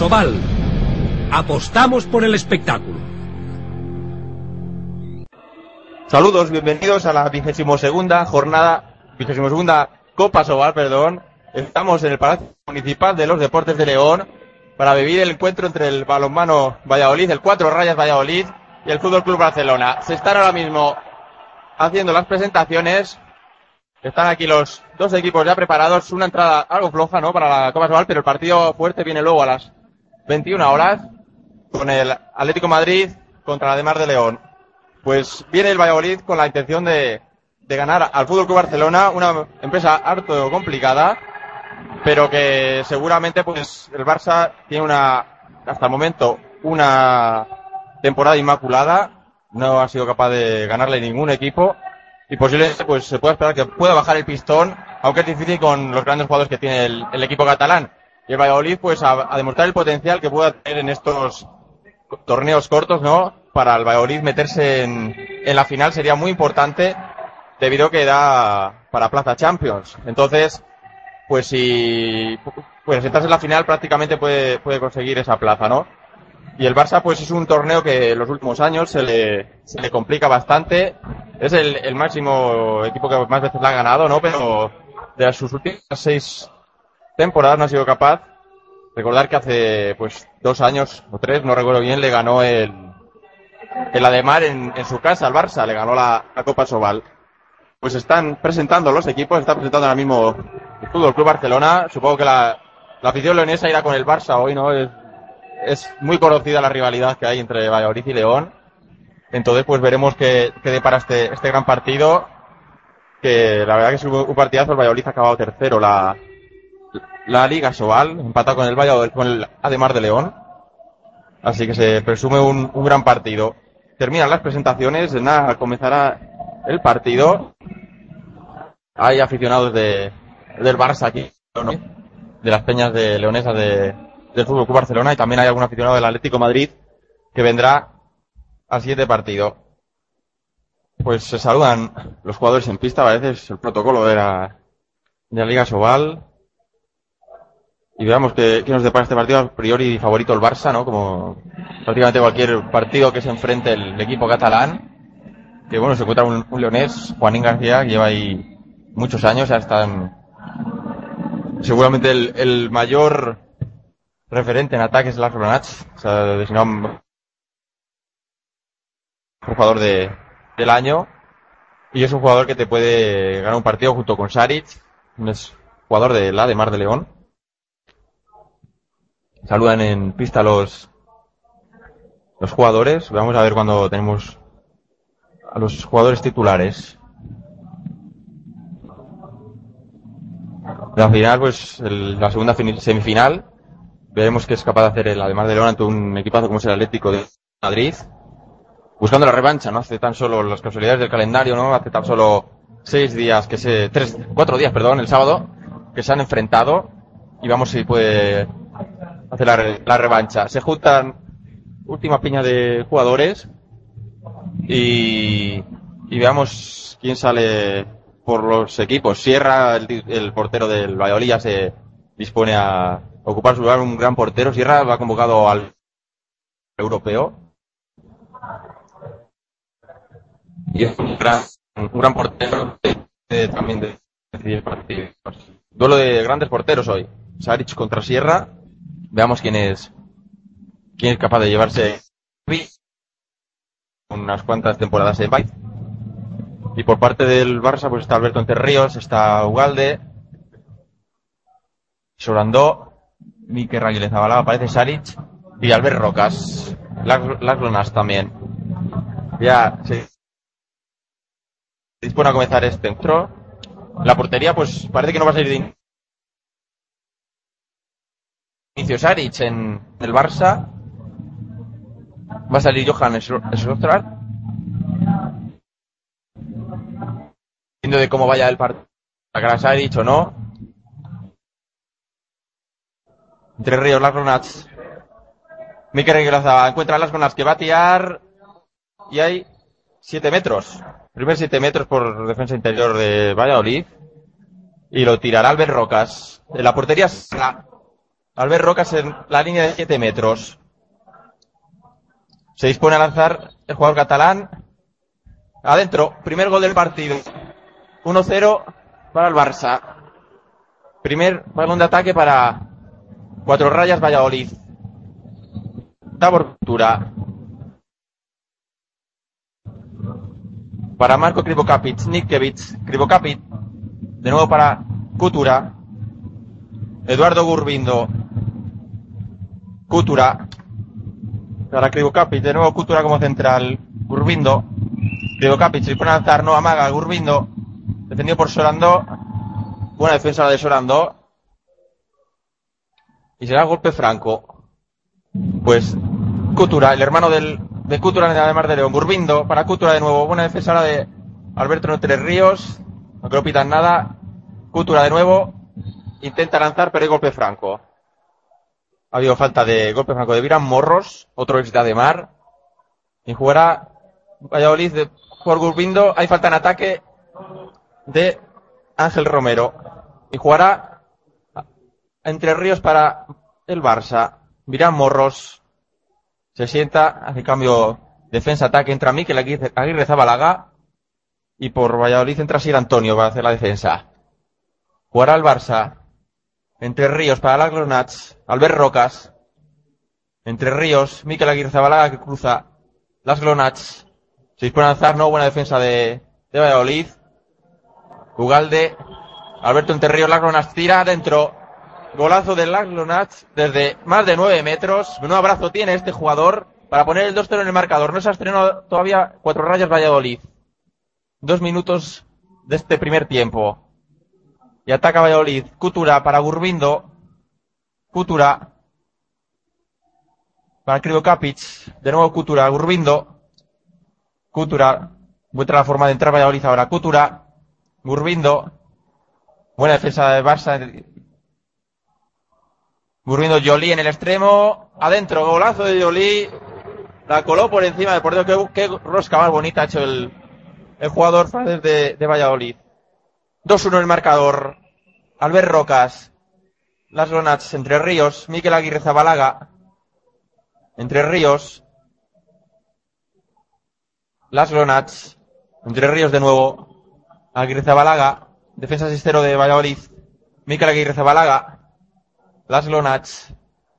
Asoval. Apostamos por el espectáculo. Saludos, bienvenidos a la vigésimo segunda jornada, vigésimo segunda Copa Sobal, perdón. Estamos en el Palacio Municipal de los Deportes de León para vivir el encuentro entre el balonmano Valladolid, el Cuatro Rayas Valladolid y el Fútbol Club Barcelona. Se están ahora mismo haciendo las presentaciones. Están aquí los dos equipos ya preparados. Una entrada algo floja, ¿no? Para la Copa Sobal, pero el partido fuerte viene luego a las 21 horas con el Atlético Madrid contra la de Mar de León. Pues viene el Valladolid con la intención de, de ganar al Fútbol Club Barcelona, una empresa harto complicada, pero que seguramente pues el Barça tiene una hasta el momento una temporada inmaculada, no ha sido capaz de ganarle ningún equipo y posiblemente pues se puede esperar que pueda bajar el pistón, aunque es difícil con los grandes jugadores que tiene el, el equipo catalán. El Valladolid pues a, demostrar el potencial que pueda tener en estos torneos cortos, ¿no? Para el Valladolid meterse en, la final sería muy importante debido a que da para Plaza Champions. Entonces, pues si pues entras en la final prácticamente puede, puede conseguir esa plaza, ¿no? Y el Barça pues es un torneo que en los últimos años se le, se le complica bastante. Es el, el máximo equipo que más veces la ha ganado, ¿no? Pero de sus últimas seis temporadas no ha sido capaz. Recordar que hace pues dos años o tres, no recuerdo bien, le ganó el, el Ademar en, su casa al Barça, le ganó la, la Copa Sobal. Pues están presentando los equipos, está presentando ahora mismo el Fútbol Club Barcelona. Supongo que la, la afición leonesa irá con el Barça hoy, ¿no? Es, es muy conocida la rivalidad que hay entre Valladolid y León. Entonces, pues veremos qué, qué depara este, este gran partido. Que la verdad que es un partidazo. El Valladolid ha acabado tercero la, la Liga Sobal, empatado con el Valladolid, con el Ademar de León. Así que se presume un, un gran partido. Terminan las presentaciones, nada, comenzará el partido. Hay aficionados de, del Barça aquí, de las peñas de leonesas de, del Fútbol Club Barcelona y también hay algún aficionado del Atlético Madrid que vendrá al siguiente partido. Pues se saludan los jugadores en pista, a veces el protocolo de la, de la Liga Sobal. Y veamos que, que nos depara este partido. A priori favorito el Barça, ¿no? Como prácticamente cualquier partido que se enfrente el equipo catalán. Que bueno, se encuentra un, leonés, Juanín García, que lleva ahí muchos años, ya están seguramente el, mayor referente en ataques de las Granats, o sea, designado jugador de, del año. Y es un jugador que te puede ganar un partido junto con Saric, es jugador de la de Mar de León. Saludan en pista los, los jugadores. Vamos a ver cuando tenemos a los jugadores titulares. La final, pues, el- la segunda semifinal, veremos qué es capaz de hacer el Ademar de León ante un equipazo como es el Atlético de Madrid. Buscando la revancha, ¿no? Hace tan solo las casualidades del calendario, ¿no? Hace tan solo seis días que se, tres, cuatro días, perdón, el sábado, que se han enfrentado y vamos si puede hacer la, la revancha. Se juntan última piña de jugadores y, y veamos quién sale por los equipos. Sierra, el, portero del Valladolid, ya se dispone a ocupar su lugar, un gran portero. Sierra va convocado al europeo. Y es un gran, un gran portero también de decidir partidos. Duelo de grandes porteros hoy. Saric contra Sierra. Veamos quién es quién es capaz de llevarse unas cuantas temporadas en Bay. Y por parte del Barça, pues está Alberto Entre Ríos, está Ugalde, Sorandó, Mikel Raguilezabala, aparece Saric y Albert Rocas. Las, Lonas también. Ya se dispone a comenzar este entro. La portería, pues parece que no va a salir de inicio Saric en el Barça. Va a salir Johan Slotrat. Viendo de cómo vaya el partido. A Saric o no. Entre Ríos, las Ronats. Mikel Reguilazaba encuentra las Ronats que va a tirar. Y hay 7 metros. Primer 7 metros por defensa interior de Valladolid. Y lo tirará Albert Rocas. En la portería Albert Rocas en la línea de 7 metros. Se dispone a lanzar el jugador catalán. Adentro, primer gol del partido. 1-0 para el Barça. Primer balón de ataque para Cuatro Rayas Valladolid. Tabor Cultura. Para Marco Krivokapic, Nikkevich, Krivokapic. De nuevo para Cultura. Eduardo Gurbindo. Cultura. Para Krivokapic, de nuevo Cultura como central. Gurbindo. Krivokapic se pone a lanzar, no amaga, Gurbindo. Defendido por Sorando. Buena defensa la de Sorando. Y será golpe franco. Pues Cultura, el hermano del, de Cultura además de León. Gurbindo para Cultura de nuevo. Buena defensa de Alberto Tres Ríos. No no pitan nada. Cultura de nuevo. Intenta lanzar, pero hay golpe franco. Ha habido falta de golpe franco de Viran Morros, otro ex de Ademar. Y jugará Valladolid de, por Gurbindo. Hay falta en ataque de Ángel Romero. Y jugará Entre Ríos para el Barça. Virán Morros. Se sienta, hace cambio defensa-ataque. Entra Miquel Aguirre, Aguirre Zabalaga. Y por Valladolid entra Sir Antonio para hacer la defensa. Jugará el Barça. Entre Ríos para las Nats. Albert Rocas. Entre Ríos, Miquel Aguirre Zabalaga que cruza las Glonats. Se dispone a lanzar, no buena defensa de, Valladolid. Ugalde. Alberto Entre Ríos, las tira adentro. Golazo de las Glonats desde más de 9 metros. Un abrazo tiene este jugador para poner el 2-0 en el marcador. No se ha estrenado todavía cuatro rayas Valladolid. Dos minutos de este primer tiempo. Y ataca Valladolid. Cutura para Gurbindo. Cutura. Para Krivokapic. De nuevo Cutura. Gurbindo. Cutura. Vuelta la forma de entrar Valladolid ahora. Cutura. Gurbindo. Buena defensa de Barça. Gurbindo Jolie en el extremo. Adentro. Golazo de Jolie. La coló por encima del portero. Qué, qué rosca más bonita ha hecho el, el jugador de, de Valladolid. 2-1 el marcador. Albert Rocas. Las Lonats entre Ríos. Miquel Aguirre Zabalaga. Entre Ríos. Las Lonats. Entre Ríos de nuevo. Aguirre Zabalaga. Defensa sistero de Valladolid. Miquel Aguirre Zabalaga. Las Lonats.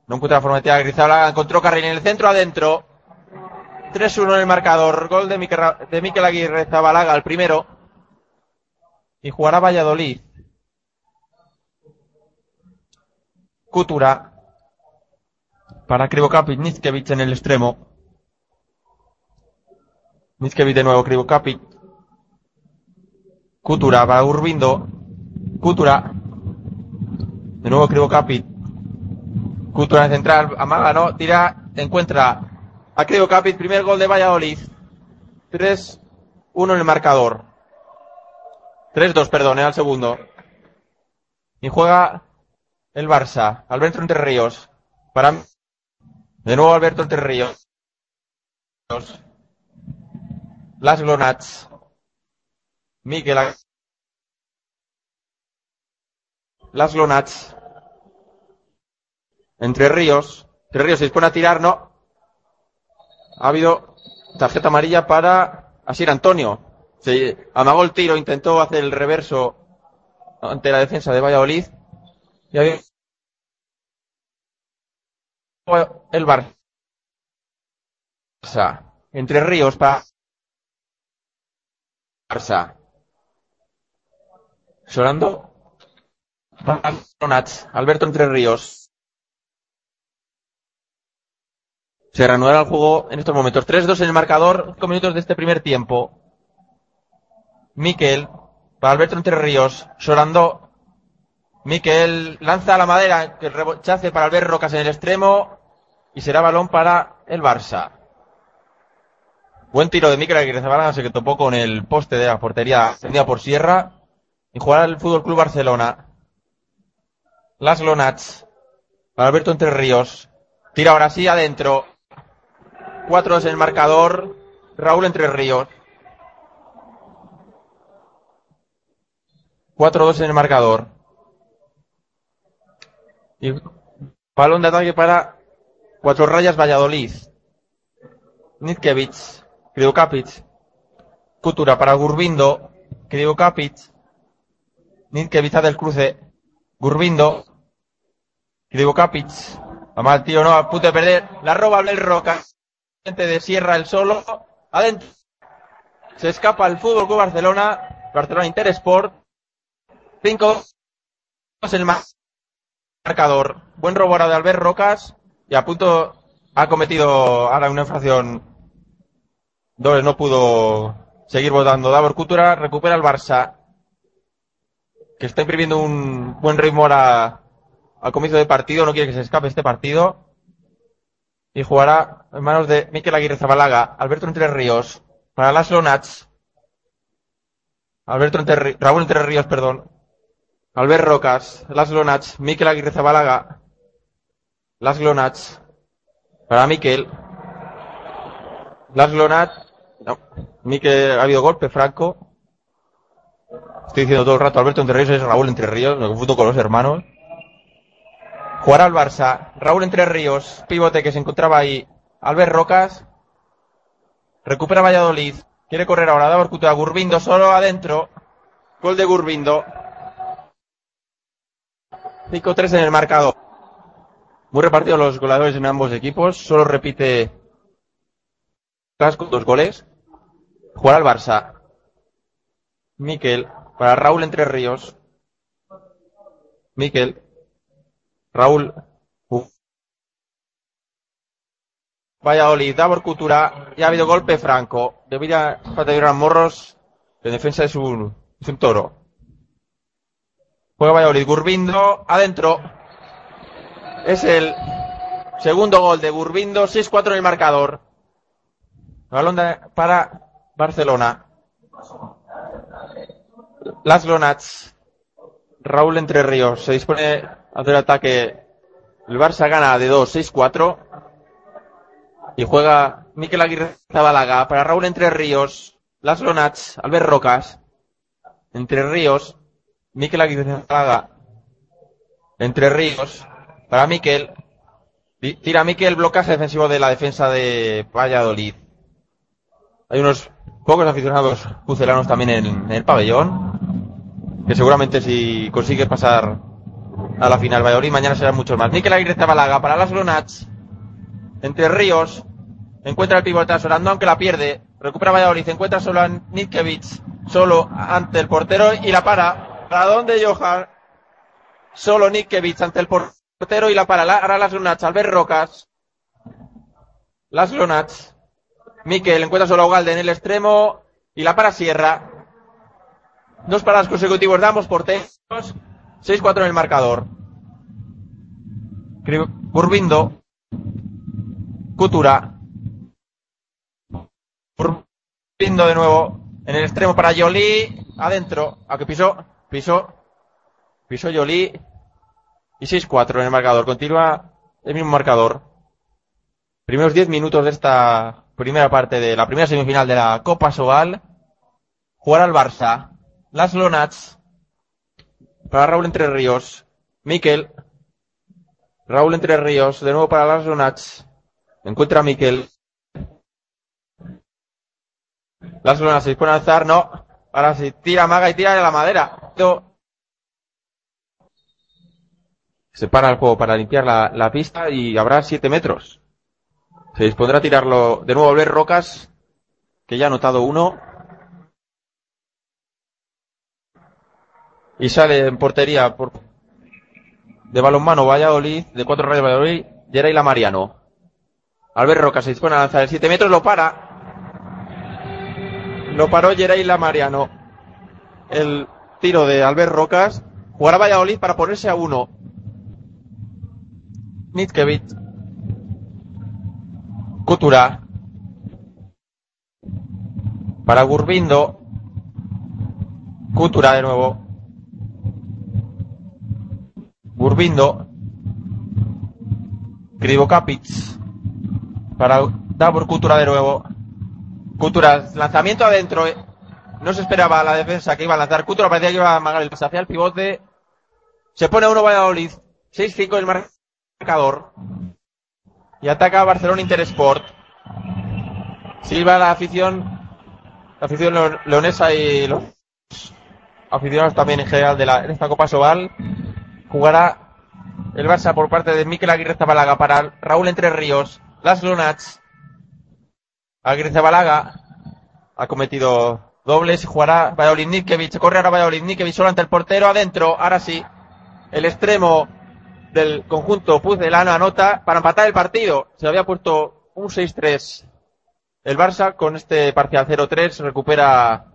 No encuentra la forma de Aguirre Zabalaga. Encontró carril en el centro adentro. 3-1 en el marcador. Gol de Miquel, Aguirre Zabalaga, el primero. Y jugará Valladolid. Cutura. Para Krivokapic, Nizkevich en el extremo. Nizkevich de nuevo, Krivokapic. Cutura para Urbindo. Cutura. De nuevo Krivokapic. Cutura en central. Amaga, no. Tira. Encuentra a Krivokapic. Primer gol de Valladolid. 3-1 en el marcador. 3-2, perdón, al segundo. Y juega el Barça. Alberto Entre Ríos. Para de nuevo Alberto Entre Ríos. Las Glonats. Miquel. Las Glonats. Entre Ríos. Entre Ríos se dispone a tirar, no. Ha habido tarjeta amarilla para Asir Antonio. Se amagó el tiro, intentó hacer el reverso ante la defensa de Valladolid. Y había el Barça. Entre Ríos para Barça. Sonando. Alberto Entre Ríos. Se reanudará el juego en estos momentos. 3-2 en el marcador. 5 minutos de este primer tiempo. Miquel. Para Alberto Entre Ríos. Sorando. Miquel lanza la madera. Que rechace para Albert Rocas en el extremo. Y será balón para el Barça. Buen tiro de Miquel Aguirre. Se que topó con el poste de la portería tenida por Sierra. Y jugará el Fútbol Club Barcelona. Las Lonats. Para Alberto Entre Ríos. Tira ahora sí adentro. 4-2 en el marcador. Raúl Entre Ríos. 4-2 en el marcador. Y Balón de ataque para Cuatro Rayas Valladolid. Nitkevich. Krivokapic. Kutura para Gurbindo. Krivokapic. Nitkevich del cruce. Gurbindo. Krivokapic. A mal tío, no, a perder. La roba Abel Roca. De Sierra el solo. Adentro. Se escapa el Fútbol Club Barcelona. Barcelona Interesport. 5 es el marcador. Buen robo ahora de Albert Rocas. Y a punto ha cometido ahora una infracción. Doble no pudo seguir votando. Davor Cultura recupera el Barça. Que está imprimiendo un buen ritmo ahora al comienzo del partido. No quiere que se escape este partido. Y jugará en manos de Miquel Aguirre Zabalaga. Alberto Entre Ríos. Para las Lonats. Alberto Entre, Raúl Entre Ríos, perdón. Albert Rocas, Laszlo Nats, Miquel Aguirre Zabalaga, Laszlo Nats, para Miquel, Laszlo Nats, no, Miquel, ha habido golpe franco, estoy diciendo todo el rato, Alberto Entre Ríos es Raúl Entre Ríos, me confundo con los hermanos, jugará al Barça, Raúl Entre Ríos, pivote que se encontraba ahí, Albert Rocas, recupera Valladolid, quiere correr ahora, Davor Cutua, Gurbindo solo adentro, gol de Gurbindo, 5-3 en el marcado. Muy repartidos los goleadores en ambos equipos. Solo repite Casco, dos goles. Jugar al Barça. Miquel. Para Raúl Entre Ríos. Miquel. Raúl. Valladolid, Davor Cultura. Ya ha habido golpe franco. Debería a Morros. En defensa es un, es un toro. Juega Valladolid. Gurbindo adentro. Es el segundo gol de Gurbindo. 6-4 en el marcador. Balón para Barcelona. Las Lonats. Raúl Entre Ríos. Se dispone a hacer ataque. El Barça gana de 2, 6-4. Y juega Miquel Aguirre Zabalaga para Raúl Entre Ríos. Las Lonats. Albert Rocas. Entre Ríos. Miquel Aguirre Entre Ríos. Para Miquel. Tira Miquel el blocaje defensivo de la defensa de Valladolid. Hay unos pocos aficionados pucelanos también en, el pabellón. Que seguramente si consigue pasar a la final Valladolid, mañana serán muchos más. Miquel Aguirre Zabalaga para las Lunats. Entre Ríos. Encuentra el pivote Solando, aunque la pierde. Recupera Valladolid. Encuentra solo a Nitkevich. Solo ante el portero y la para. ¿Para dónde Johan? Solo Nikkevich ante el portero y la para. Ahora las Lunats, Albert Rocas. Las Lunats. Miquel encuentra solo a Ugalde en el extremo y la para Sierra. Dos paradas consecutivos de ambos porteros. 6-4 en el marcador. Curvindo. Cutura. Curvindo de nuevo en el extremo para Yoli. Adentro. A que pisó. Piso. Piso Yoli. Y 6-4 en el marcador. Continúa el mismo marcador. Primeros 10 minutos de esta primera parte de la primera semifinal de la Copa Sobal. Jugar al Barça. Las Lonats. Para Raúl Entre Ríos. Miquel. Raúl Entre Ríos. De nuevo para las Lonats. Encuentra a Miquel. Las Lonats se dispone a alzar. No. Ahora sí. Tira maga y tira de la madera. Se para el juego para limpiar la, pista y habrá 7 metros. Se dispondrá a tirarlo de nuevo a ver Rocas, que ya ha anotado uno. Y sale en portería por, de balonmano Valladolid, de cuatro rayos Valladolid, Geray Mariano. Albert Rocas se dispone a lanzar el 7 metros, lo para. Lo paró Geray Mariano. El tiro de Albert Rocas. Jugará Valladolid para ponerse a uno. Nitkevich. Kutura. Para Gurbindo. Kutura de nuevo. Gurbindo. Krivokapic. Para Davor Kutura de nuevo. Kutura, lanzamiento adentro. No se esperaba la defensa que iba a lanzar. Kutura parecía que iba a amagar el pase hacia el pivote. Se pone a uno Valladolid. 6-5 el marcador. Y ataca Barcelona Interesport. Silva la afición, la afición leo- leonesa y los aficionados también en general de la, en esta Copa Sobal. Jugará el Barça por parte de Mikel Aguirre Zabalaga para Raúl Entre Ríos. Las Lunats. Aguirre Zabalaga ha cometido dobles jugará Valladolid Nikevich. Corre ahora Valladolid Nikevich solo ante el portero adentro. Ahora sí. El extremo del conjunto Puzelano anota para empatar el partido. Se había puesto un 6-3 el Barça con este parcial 0-3 recupera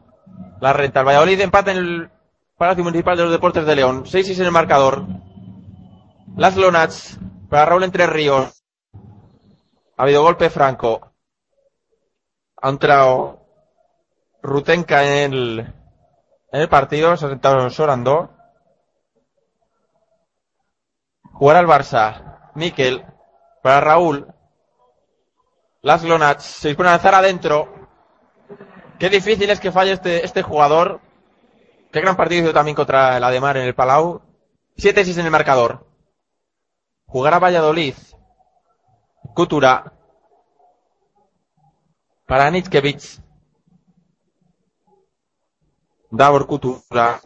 la renta. El Valladolid empata en el Palacio Municipal de los Deportes de León. 6-6 en el marcador. Las Lonats para Raúl Entre Ríos. Ha habido golpe franco. Ha entrado Rutenka en el, en el partido. Se ha sentado Sorando. Jugará el Barça. Miquel para Raúl. Las Lonats se dispone a lanzar adentro. Qué difícil es que falle este, este jugador. Qué gran partido hizo también contra el Ademar en el Palau. 7-6 en el marcador. Jugará Valladolid. Kutura. Para Nitzkevich. Davor Kutura.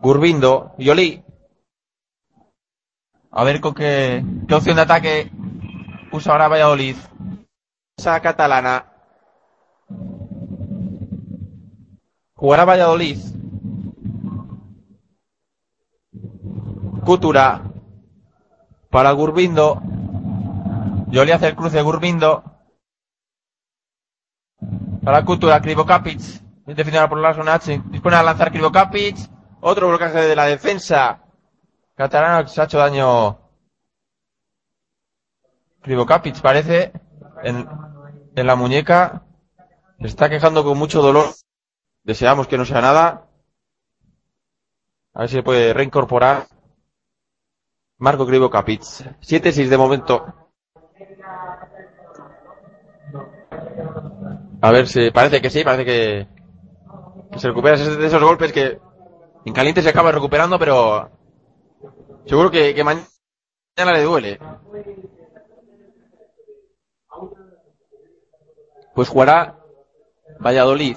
Gurbindo. Yoli. A ver con qué, qué opción de ataque usa ahora Valladolid. Esa catalana. Jugará Valladolid. Cutura. Para Gurbindo. Yoli hace el cruce Gurbindo. Para Cutura, Krivokapic. Definido por Lars Onach. Dispone a lanzar Krivokapic. Otro blocaje de la defensa. Catalana que se ha hecho daño. Krivokapic parece en, la muñeca. Se está quejando con mucho dolor. Deseamos que no sea nada. A ver si se puede reincorporar. Marco Krivokapic. 7-6 de momento. A ver si parece que sí, parece que, se recupera Es de esos golpes que en caliente se acaba recuperando, pero seguro que, que mañana le duele. Pues jugará Valladolid.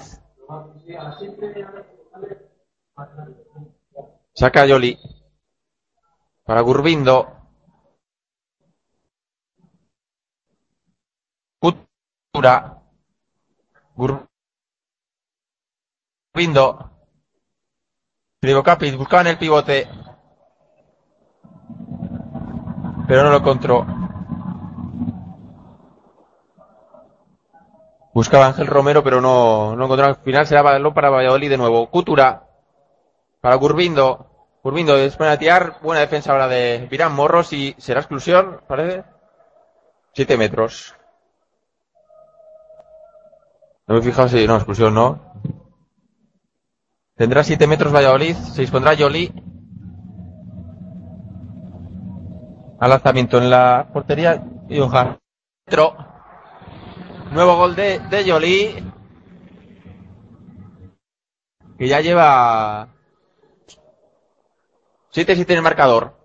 Saca a Yoli. Para Gurbindo. Cultura. Gurbindo. Crivocapis buscaban el pivote. Pero no lo encontró. Buscaba Ángel Romero, pero no, no encontró. Al final será balón para Valladolid de nuevo. Cutura. Para Gurbindo. Gurbindo después de tirar. Buena defensa ahora de Virán Morros y será exclusión, parece. Siete metros. No me he fijado si no, exclusión no. Tendrá siete metros Valladolid. Se dispondrá Yoli. Al lanzamiento en la portería. Y Ojar. Dentro. Nuevo gol de, de Yoli. Que ya lleva 7-7 en el marcador.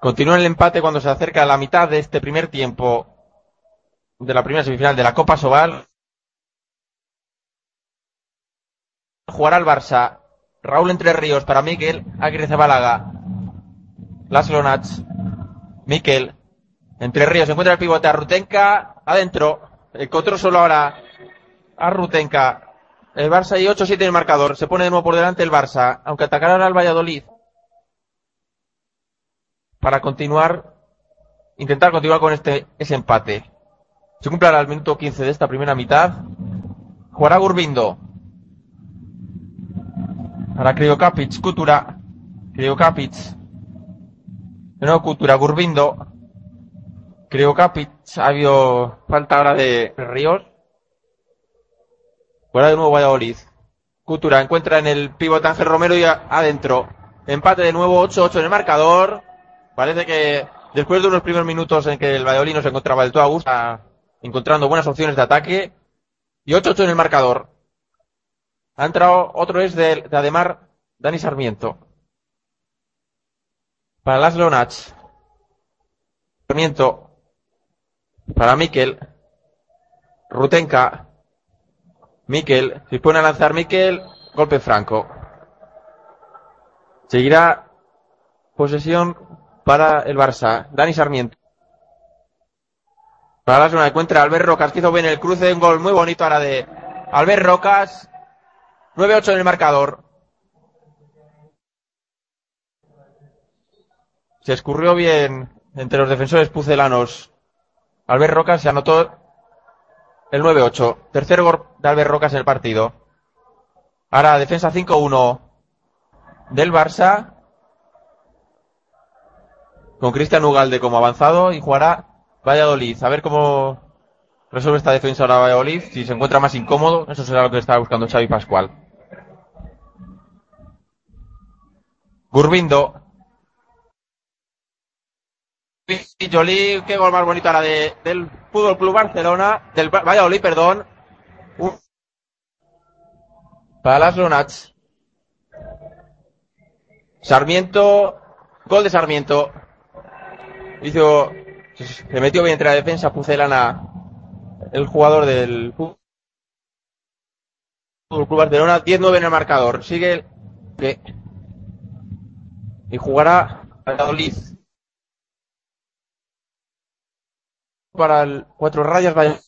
Continúa el empate cuando se acerca a la mitad de este primer tiempo de la primera semifinal de la Copa Sobal. Jugará el Barça. Raúl Entre Ríos para Miquel. Aguirre Zabalaga. Las Lonats. Miquel. Entre Ríos. Encuentra el pivote a Rutenka. Adentro. Encontró solo ahora a Rutenka. El Barça y 8-7 en el marcador. Se pone de nuevo por delante el Barça. Aunque atacará al Valladolid. Para continuar. Intentar continuar con este, ese empate. Se cumple ahora el minuto 15 de esta primera mitad. Jugará Gurbindo. Ahora Kriokapic, Kutura. Kriokapic. De nuevo Kutura, Gurbindo. Kriokapic. Ha habido falta ahora de Ríos. Fuera de nuevo Valladolid. Kutura encuentra en el pivote Ángel Romero y adentro. Empate de nuevo 8-8 en el marcador. Parece que después de unos primeros minutos en que el Valladolid no se encontraba del todo a gusto, encontrando buenas opciones de ataque. Y 8-8 en el marcador. Ha entrado otro es de, de Ademar Dani Sarmiento. Para Laszlo Nach. Sarmiento. Para Mikel. Rutenka. Mikel. Si pone a lanzar Mikel. Golpe franco. Seguirá posesión para el Barça. Dani Sarmiento. Para la zona encuentra Albert Rocas, que hizo bien el cruce, un gol muy bonito ahora de Albert Rocas. 9-8 en el marcador. Se escurrió bien entre los defensores pucelanos. Albert Rocas se anotó el 9-8. Tercer gol de Albert Rocas en el partido. Ahora defensa 5-1 del Barça. Con Cristian Ugalde como avanzado y jugará Valladolid. A ver cómo resuelve esta defensa ahora Valladolid. Si se encuentra más incómodo, eso será lo que estaba buscando Xavi Pascual. Gurbindo. Y Jolie, qué gol más bonito ahora de, del Fútbol Club Barcelona, del Valladolid, perdón. Uh. Para las Lunats. Sarmiento, gol de Sarmiento. Hizo, se metió bien entre la defensa pucelana el jugador del Club Barcelona, 10-9 en el marcador. Sigue que y jugará Valladolid. Para el cuatro rayas vaya.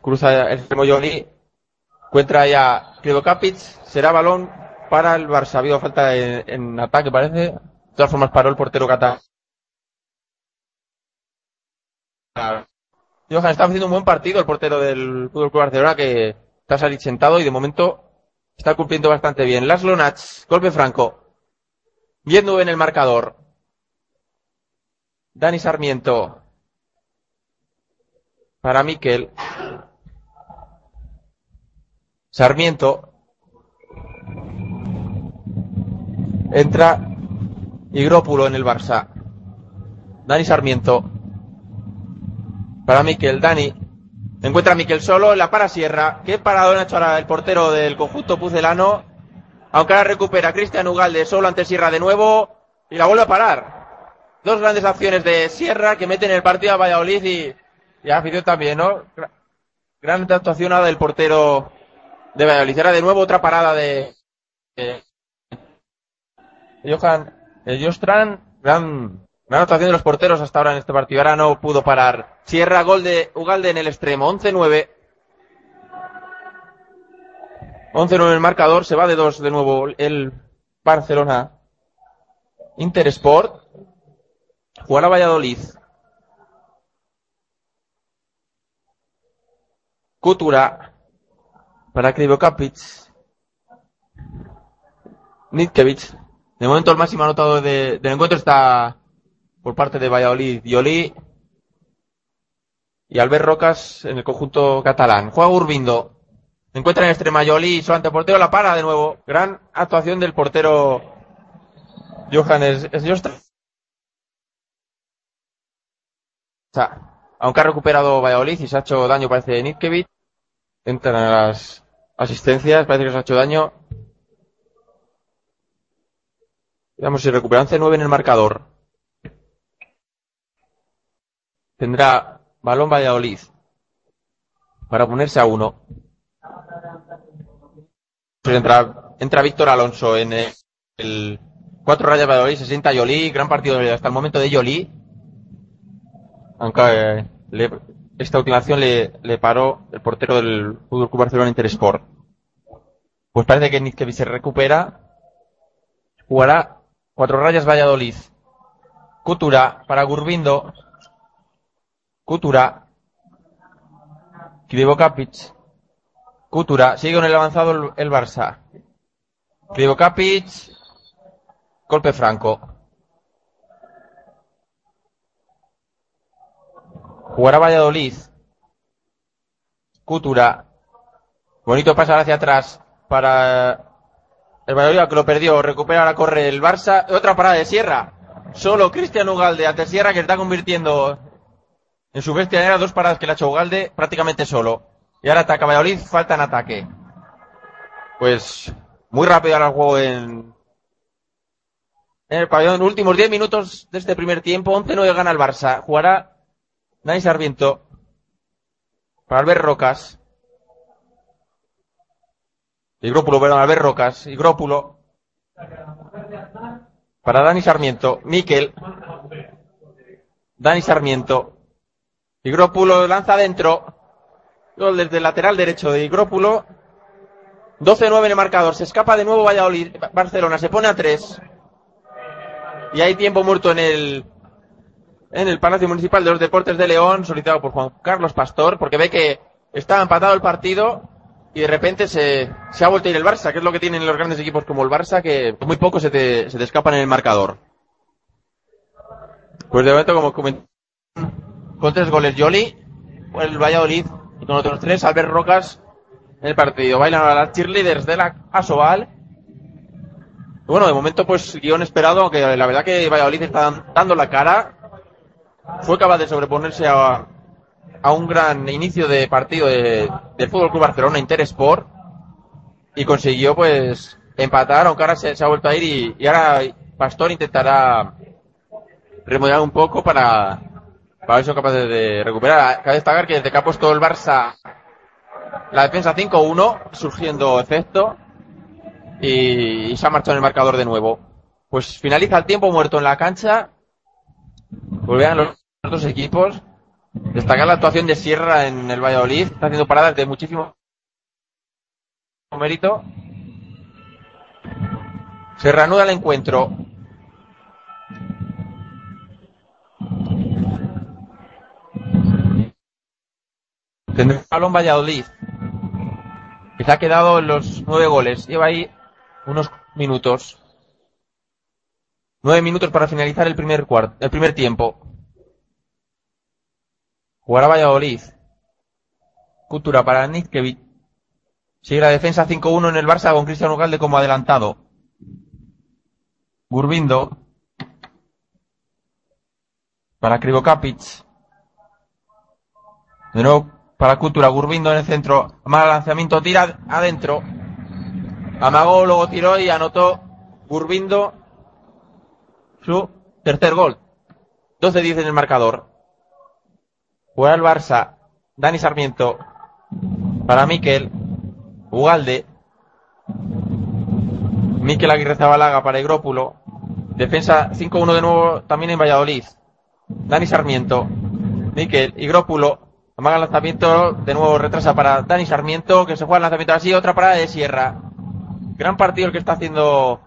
Cruza el extremo Yoli. Encuentra ya Kapic. Será balón para el Barça. Ha habido falta en ataque, parece. De todas formas, paró el portero Cata. Johan está haciendo un buen partido el portero del Fútbol Club Barcelona que está sentado y de momento Está cumpliendo bastante bien. Laszlo Nats, golpe franco. Viendo en el marcador. Dani Sarmiento. Para Miquel. Sarmiento. Entra Higrópulo en el Barça. Dani Sarmiento. Para Miquel. Dani. Encuentra a Miquel solo en la para Sierra. Qué paradón ha hecho ahora el portero del conjunto pucelano. Aunque ahora recupera Cristian Ugalde solo ante Sierra de nuevo. Y la vuelve a parar. Dos grandes acciones de Sierra que meten el partido a Valladolid y, y a afición también, ¿no? Gran actuación ahora del portero de Valladolid. Era de nuevo otra parada de, de Johan el Jostran. Gran la anotación de los porteros hasta ahora en este partido. Ahora no pudo parar. Sierra, gol de Ugalde en el extremo. 11-9. 11-9 el marcador. Se va de dos de nuevo el Barcelona. Intersport. Jugará Valladolid. Kutura. Para Krivokapic. Nitkevich. De momento el máximo anotado de, del encuentro está por parte de Valladolid, Yoli y Albert Rocas en el conjunto catalán. Juega Urbindo. Encuentra en extrema Yoli su anteportero la para de nuevo. Gran actuación del portero Johannes aunque ha recuperado Valladolid y se ha hecho daño, parece Nitkevich. Entran las asistencias, parece que se ha hecho daño. Veamos si recuperan C9 en el marcador. Tendrá balón Valladolid para ponerse a uno. Pues entra, entra Víctor Alonso en el, cuatro rayas Valladolid, se sienta Yoli, gran partido hasta el momento de Yoli. Aunque eh, esta última acción le, le, paró el portero del Fútbol Club Barcelona Intersport. Pues parece que Nizkevi se recupera. Jugará cuatro rayas Valladolid. Cutura para Gurbindo. Kutura. Krivokapic. Kutura. Sigue con el avanzado el, Barça. Krivokapic. Golpe franco. Jugará Valladolid. Kutura. Bonito pasar hacia atrás para el Valladolid que lo perdió. Recupera, ahora corre el Barça. Otra parada de Sierra. Solo Cristian Ugalde ante Sierra que está convirtiendo en su bestia era dos paradas que le ha hecho Ugalde prácticamente solo. Y ahora ataca Valladolid, falta en ataque. Pues muy rápido ahora el juego en, en el pabellón. Últimos 10 minutos de este primer tiempo. 11-9 gana el Barça. Jugará Dani Sarmiento para Albert Rocas. Igrópulo, perdón, Albert Rocas. Igrópulo. Para Dani Sarmiento. Miquel. Dani Sarmiento. Igrópulo lanza adentro. Desde el lateral derecho de Igrópulo. 12-9 en el marcador. Se escapa de nuevo Valladolid. Barcelona se pone a 3. Y hay tiempo muerto en el en el Palacio Municipal de los Deportes de León, solicitado por Juan Carlos Pastor, porque ve que está empatado el partido y de repente se, se ha vuelto a ir el Barça, que es lo que tienen los grandes equipos como el Barça, que muy poco se te, se te escapan en el marcador. Pues de momento, como comenté, con tres goles Yoli, el Valladolid, y con otros tres, Albert Rocas en el partido. Bailan a las cheerleaders de la Asobal. Bueno, de momento, pues, guion esperado, aunque la verdad que Valladolid está dando la cara. Fue capaz de sobreponerse a, a un gran inicio de partido de, del Fútbol Club Barcelona Interesport y consiguió, pues, empatar, aunque ahora se, ha vuelto a ir y, ahora Pastor intentará remodelar un poco para, para ver si son capaces de recuperar. Cabe destacar que desde que ha puesto el Barça la defensa 5-1, surgiendo efecto, y, y se ha marchado en el marcador de nuevo. Pues finaliza el tiempo muerto en la cancha. Volverán los dos equipos. Destacar la actuación de Sierra en el Valladolid. Está haciendo paradas de muchísimo mérito. Se reanuda el encuentro. Tendrá el balón Valladolid. Que se ha quedado en los nueve goles. Lleva ahí unos minutos. Nueve minutos para finalizar el primer cuarto, el primer tiempo. Jugará Valladolid. Cultura para Nitkevich. Sigue la defensa 5-1 en el Barça con Cristian Ugalde como adelantado. Gurbindo. Para Krivokapic. De nuevo para Cultura. Gurbindo en el centro. Mal lanzamiento. Tira adentro. Amagó, luego tiró y anotó Gurbindo su tercer gol. 12-10 en el marcador. Juega el Barça. Dani Sarmiento. Para Miquel. Ugalde. Miquel Aguirre Zabalaga para Igrópulo. Defensa 5-1 de nuevo también en Valladolid. Dani Sarmiento. Miquel Igrópulo. Amaga el lanzamiento. De nuevo retrasa para Dani Sarmiento. Que se juega el lanzamiento así. Otra parada de Sierra. Gran partido el que está haciendo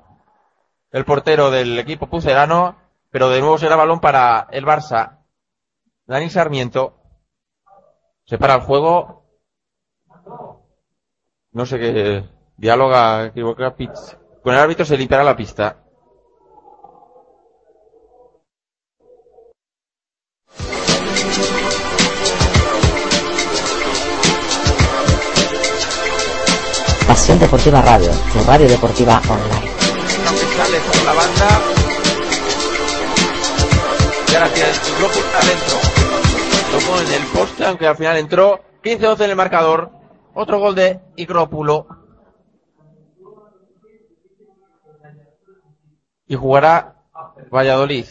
el portero del equipo pucelano. Pero de nuevo será balón para el Barça. Dani Sarmiento. Se para el juego. No sé qué. Diáloga, equivoca Pitch. Con el árbitro se limpiará la pista. Pasión Deportiva Radio, tu radio deportiva online. Sale por la banda. Y ahora el bloco adentro. En el poste, aunque al final entró. 15-12 en el marcador. Otro gol de Igrópulo. Y jugará Valladolid.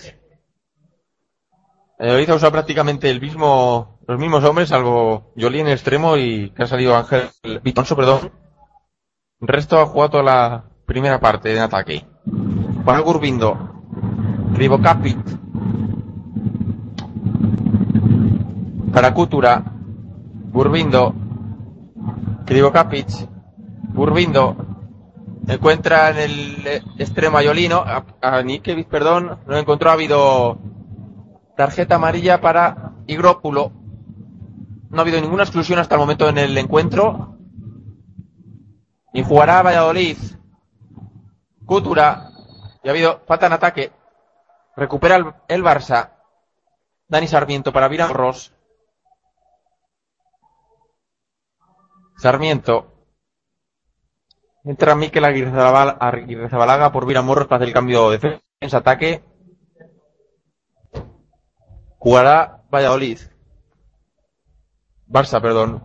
Valladolid ha usado prácticamente el mismo, los mismos hombres, salvo Yoli en extremo y que ha salido Ángel Vitonso, perdón. El resto ha jugado toda la primera parte de ataque. Juan Gurbindo. Ribocapit. Para Cultura. Gurbindo. Krivokapic. Gurbindo. Encuentra en el eh, extremo a Yolino. A, a perdón. No encontró. Ha habido tarjeta amarilla para Igrópulo. No ha habido ninguna exclusión hasta el momento en el encuentro. Y jugará Valladolid. Cultura. Y ha habido falta en ataque. Recupera el, Barça. Dani Sarmiento para Vira Ross. Sarmiento. Entra Miquel Aguirre Zabal- Aguirre Zabalaga por Vira Morros para hacer el cambio de defensa-ataque. Jugará Valladolid. Barça, perdón.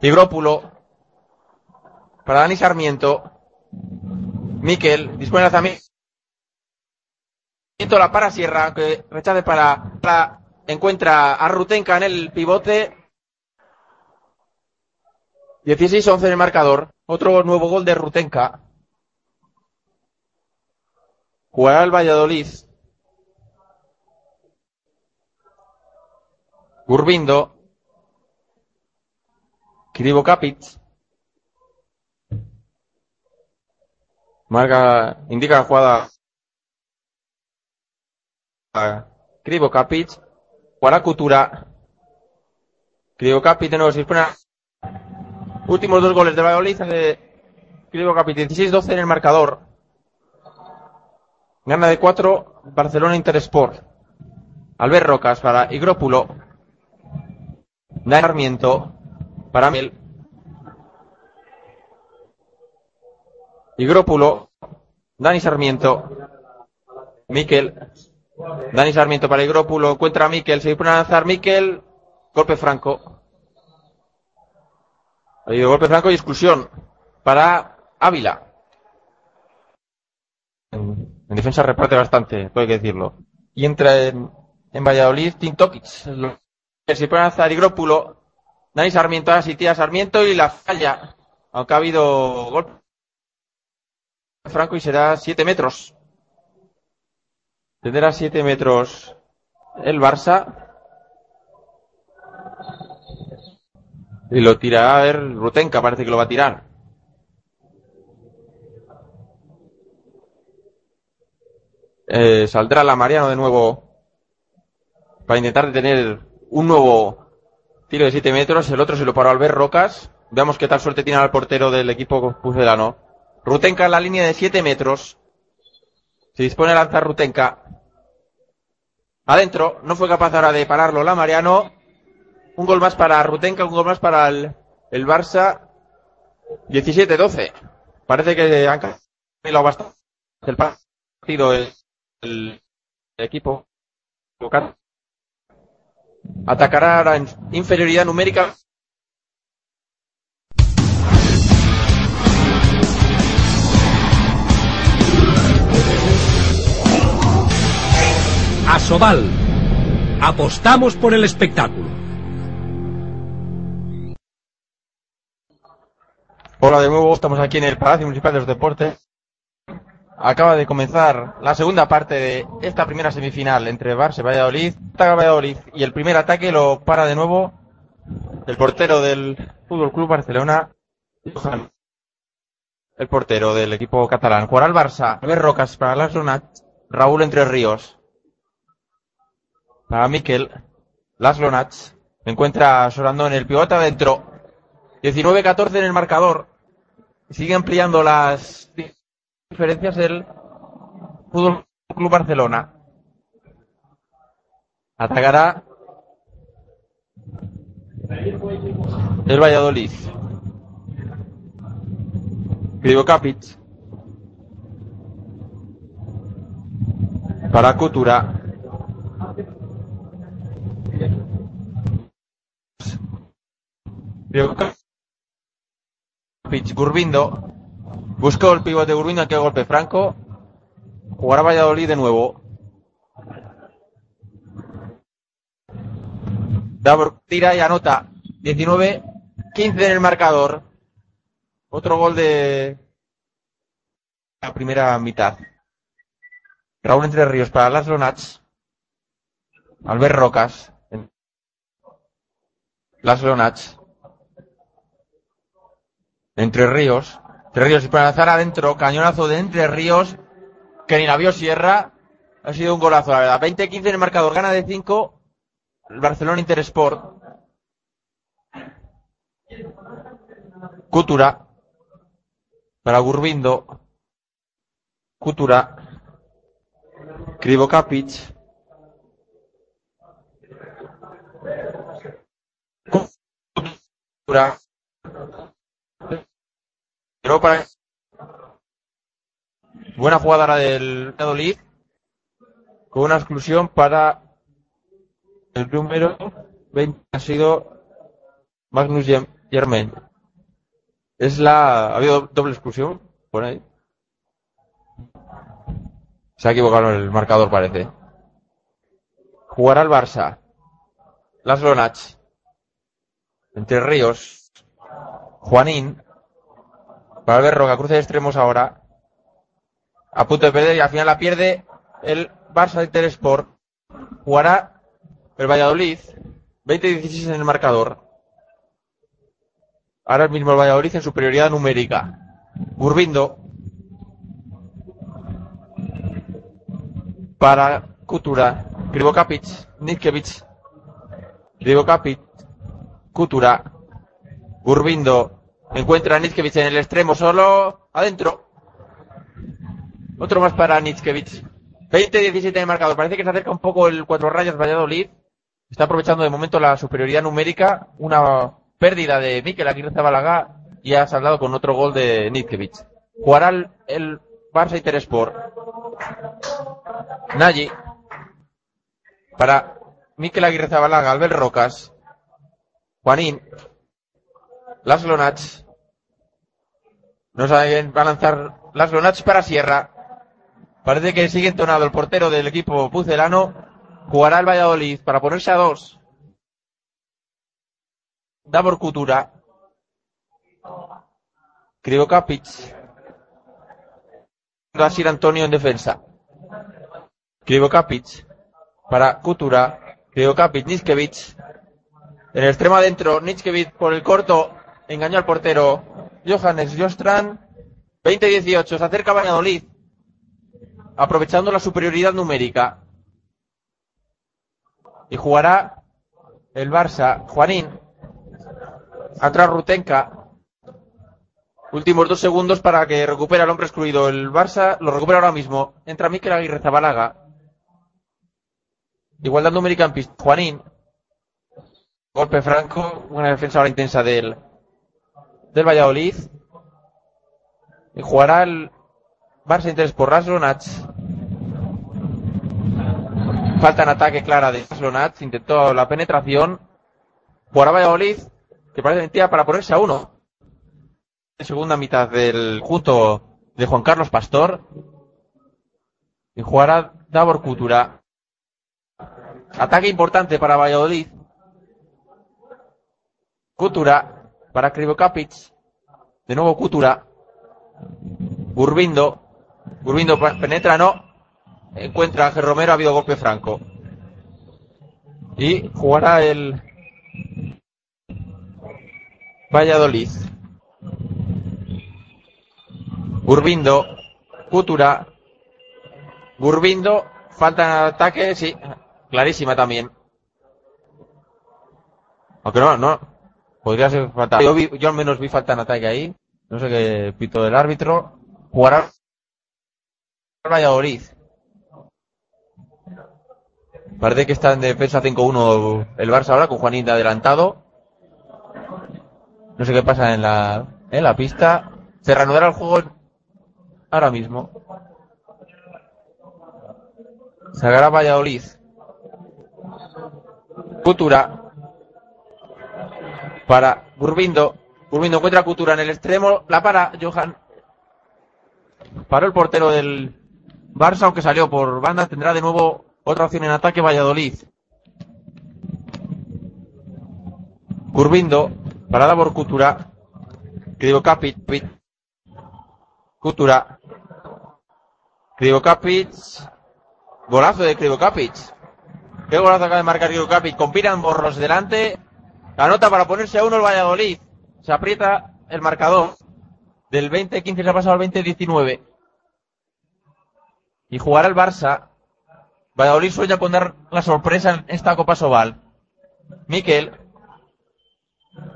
Higrópulo. Para Dani Sarmiento. Miquel. Dispone el lanzamiento. La para Sierra, que rechace para, para- encuentra a Rutenka en el pivote. 16-11 en el marcador. Otro nuevo gol de Rutenka. Jugará el Valladolid. Gurbindo. Krivo Kapic. Marca, indica la jugada. a Krivo Kapic. Jugará Cultura. Krivo Kapic de nuevo se dispone Últimos dos goles de Valladolid de Krivo Kapic. 16-12 en el marcador. Gana de 4 Barcelona Intersport. Albert Rocas para Igrópulo. Dani Sarmiento para Mel. Igrópulo. Dani Sarmiento. Miquel. Dani Sarmiento para Igrópulo. Encuentra a Miquel. Se dispone a lanzar Miquel. Golpe franco. Ha habido golpe franco y exclusión para Ávila. En, en defensa reparte bastante, todo hay que decirlo. Y entra en, en Valladolid Tim Se puede lanzar Igrópulo. Dani Sarmiento a Sitía Sarmiento y la falla. Aunque ha habido golpe franco y será 7 metros. Tendrá 7 metros el Barça. Y lo tirará a ver Rutenka, parece que lo va a tirar. Eh, saldrá la Mariano de nuevo para intentar tener un nuevo tiro de 7 metros. El otro se lo paró Albert Rocas. Veamos qué tal suerte tiene al portero del equipo pucelano. Rutenka en la línea de 7 metros. Se dispone a lanzar Rutenka. Adentro. No fue capaz ahora de pararlo la Mariano. Un gol más para Rutenka, un gol más para el, el Barça. 17-12. Parece que han cambiado bastante el partido el, el equipo. Atacará ahora en inferioridad numérica. Asobal. Apostamos por el espectáculo. Hola de nuevo, estamos aquí en el Palacio Municipal de los Deportes. Acaba de comenzar la segunda parte de esta primera semifinal entre Barça y Valladolid. Ataca Valladolid y el primer ataque lo para de nuevo el portero del Fútbol Club Barcelona, el portero del equipo catalán. Jugará el Barça, Albert Rocas para las Lonat, Raúl Entre Ríos para Miquel, Las Lonats, encuentra Sorando en el pivote adentro, 19-14 en el marcador. Sigue ampliando las diferencias del Fútbol Club Barcelona. Atacará el Valladolid. Grigo Kapic. Para Coutura. Kapic, Gurbindo. Buscó el pivote Gurbindo, que golpe franco. Jugará Valladolid de nuevo. Davor tira y anota. 19, 15 en el marcador. Otro gol de la primera mitad. Raúl Entre Ríos para las Lonats. Albert Rocas. Las Lonats. Entre Ríos. Entre Ríos y para lanzar adentro. Cañonazo de Entre Ríos. Que ni la Sierra. Ha sido un golazo, la verdad. 20-15 en el marcador. Gana de 5. El Barcelona Intersport. Cultura. Para Gurbindo. Cultura. Krivo Kapic. Cultura. Para... Buena jugada ahora del Valladolid. Con una exclusión para el número 20 ha sido Magnus Germain. Es la... ¿Ha habido doble exclusión por ahí? Se ha equivocado el marcador, parece. Jugará el Barça. Las Lonach. Entre Ríos. Juanín. Ver Roca, cruce de extremos ahora. A punto de perder y al final la pierde el Barça de Telesport. Jugará el Valladolid. 20-16 en el marcador. Ahora mismo el Valladolid en superioridad numérica. Burbindo. Para Kutura. Krivokapic. Nitkevic. Krivokapic. Kutura. Burbindo. Encuentra a Nitkevic en el extremo solo. Adentro. Otro más para Nitkevic. 20-17 en el marcador. Parece que se acerca un poco el cuatro rayas Valladolid. Está aprovechando de momento la superioridad numérica. Una pérdida de Mikel Aguirre Zabalaga y ha saldado con otro gol de Nitkevic. Jugará el, el Barça y Teresport. Nagy. Para Mikel Aguirre Zabalaga, Albert Rocas. Juanín. Laszlo Nach. No saben, va a lanzar Laszlo Nach para Sierra. Parece que sigue entonado el portero del equipo pucelano. Jugará el Valladolid para ponerse a dos. Davor Kutura. Krivokapic. Gasir Antonio en defensa. Krivokapic. Para Kutura. Krivokapic, Niskevich. En el extremo adentro, Niskevich por el corto. Engañó al portero. Johannes Jostran. 20-18. Se acerca Valladolid. Aprovechando la superioridad numérica. Y jugará el Barça. Juanín. Atrás Rutenka. Últimos dos segundos para que recupere al hombre excluido. El Barça lo recupera ahora mismo. Entra Mikel Aguirre Zabalaga. Igualdad numérica en pista. Juanín. Golpe franco. Una defensa ahora intensa del, del Valladolid. Y jugará el Barça Interés por Raslonach. Falta en ataque clara de Raslonach. Intentó la penetración. Jugará Valladolid que parece mentira para ponerse a uno. Segunda mitad del junto de Juan Carlos Pastor. Y jugará Davor Kutura. Ataque importante para Valladolid. Kutura para Krivokapic. De nuevo Kutura. Burbindo. Burbindo penetra, no. Encuentra a Ángel Romero, ha habido golpe franco. Y jugará el Valladolid. Burbindo, Kutura, Burbindo, falta en ataque, sí, clarísima también. Aunque no, no, podría ser falta. Yo, vi, yo al menos vi falta en ataque ahí, no sé qué pito del árbitro. Jugará Valladolid. Parece que está en defensa 5-1 el Barça ahora con Juanín de adelantado. No sé qué pasa en la, en la pista. Se reanudará el juego ahora mismo. Sagará Valladolid. Cultura. Para Burbindo. Burbindo encuentra Cultura en el extremo. La para Johan. Paró el portero del Barça, aunque salió por banda. Tendrá de nuevo otra opción en ataque Valladolid. Burbindo. Parada por Cultura. Krivokapic. Cultura. Krivokapic. Golazo de Krivokapic. Qué golazo acaba de marcar Krivokapic. Con Piran Borros delante. Anota para ponerse a uno el Valladolid. Se aprieta el marcador. Del 20-15 se ha pasado al 20-19. Y jugará el Barça. Valladolid sueña con dar la sorpresa en esta Copa Sobal. Miquel.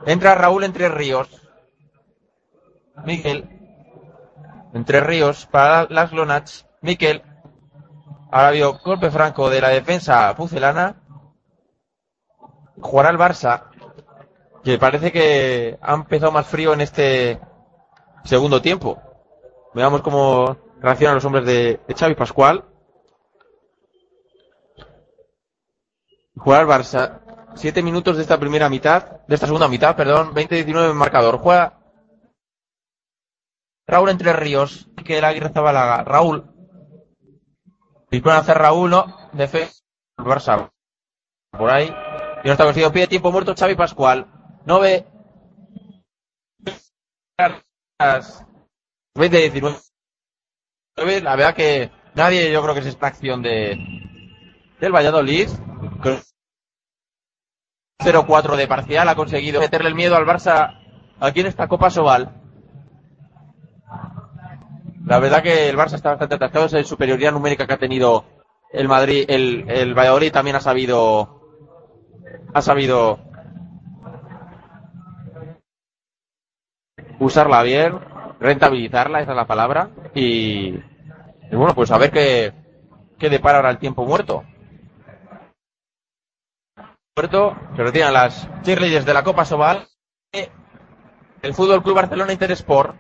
Entra Raúl Entre Ríos. Miquel. Entre Ríos para las Lonach. Miquel. Ahora vio golpe franco de la defensa pucelana. Jugará el Barça. Que parece que ha empezado más frío en este segundo tiempo. Veamos cómo reaccionan los hombres de, de Xavi Pascual. Jugará el Barça. Siete minutos de esta primera mitad, de esta segunda mitad, perdón, 20-19 en marcador. Juega Raúl Entre Ríos, que el Aguirre Zabalaga. Raúl. Dispone a hacer Raúl, no. Defensa. Barça. Por ahí. Y no está conseguido. Pide tiempo muerto Xavi Pascual. No ve. 20-19. La verdad que nadie yo creo que es esta acción de del Valladolid. 0-4 de parcial ha conseguido meterle el miedo al Barça aquí en esta Copa Sobal. La verdad que el Barça está bastante atascado, esa superioridad numérica que ha tenido el Madrid, el, el Valladolid también ha sabido ha sabido usarla bien, rentabilizarla, esa es la palabra, y, bueno, pues a ver qué, qué depara ahora el tiempo muerto. Muerto, se retiran las cheerleaders de la Copa Sobal, el Fútbol Club Barcelona Interesport,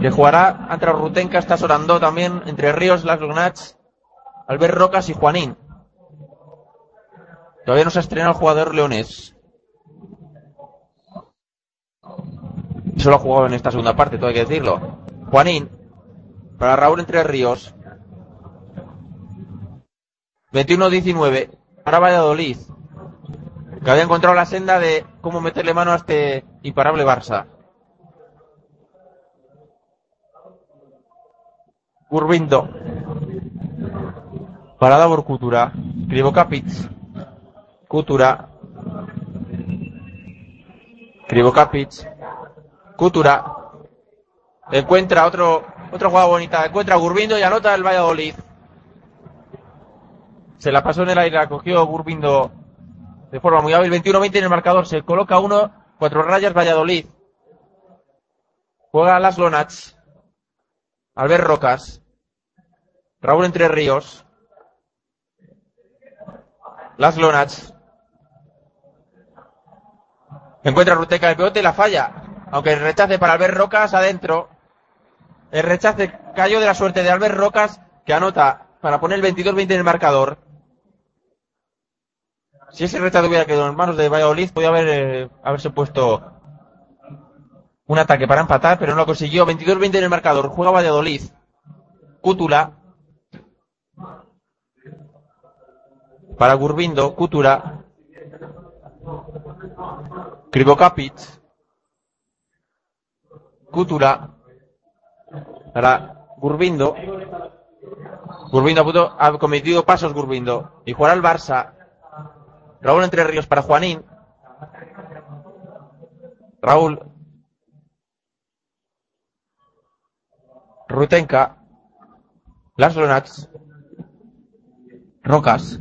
que jugará ante Rutenca, está sonando también entre Ríos, Las Lunats, Albert Rocas y Juanín. Todavía no se ha estrenado el jugador leonés. Solo ha jugado en esta segunda parte, todo hay que decirlo. Juanín, para Raúl Entre Ríos. 21-19, para Valladolid. Que había encontrado la senda de cómo meterle mano a este imparable Barça. Urbindo. Para Davor Kutura. Krivokapic. Kutura. Krivokapic. Kutura. Encuentra otro, otra jugada bonita. Encuentra a Gurbindo y anota el Valladolid. Se la pasó en el aire, la cogió Gurbindo de forma muy hábil. 21-20 en el marcador. Se coloca uno, cuatro rayas Valladolid. Juega Las Lonats. Albert Rocas. Raúl Entre Ríos. Las Lonats. Encuentra Ruteca el peote y la falla. Aunque el rechace para Albert Rocas adentro. El rechace cayó de la suerte de Albert Rocas que anota para poner el 22-20 en el marcador. Si ese rechace hubiera quedado en manos de Valladolid, podía haber, eh, haberse puesto un ataque para empatar, pero no lo consiguió. 22-20 en el marcador. Juega Valladolid. Cútula. Para Gurbindo, Cútura. Krivokapic. Cútura. Para Gurbindo. Gurbindo ha cometido pasos Gurbindo. Y jugará el Barça. Raúl Entre Ríos para Juanín. Raúl. Rutenka. Las Lonats. Rocas.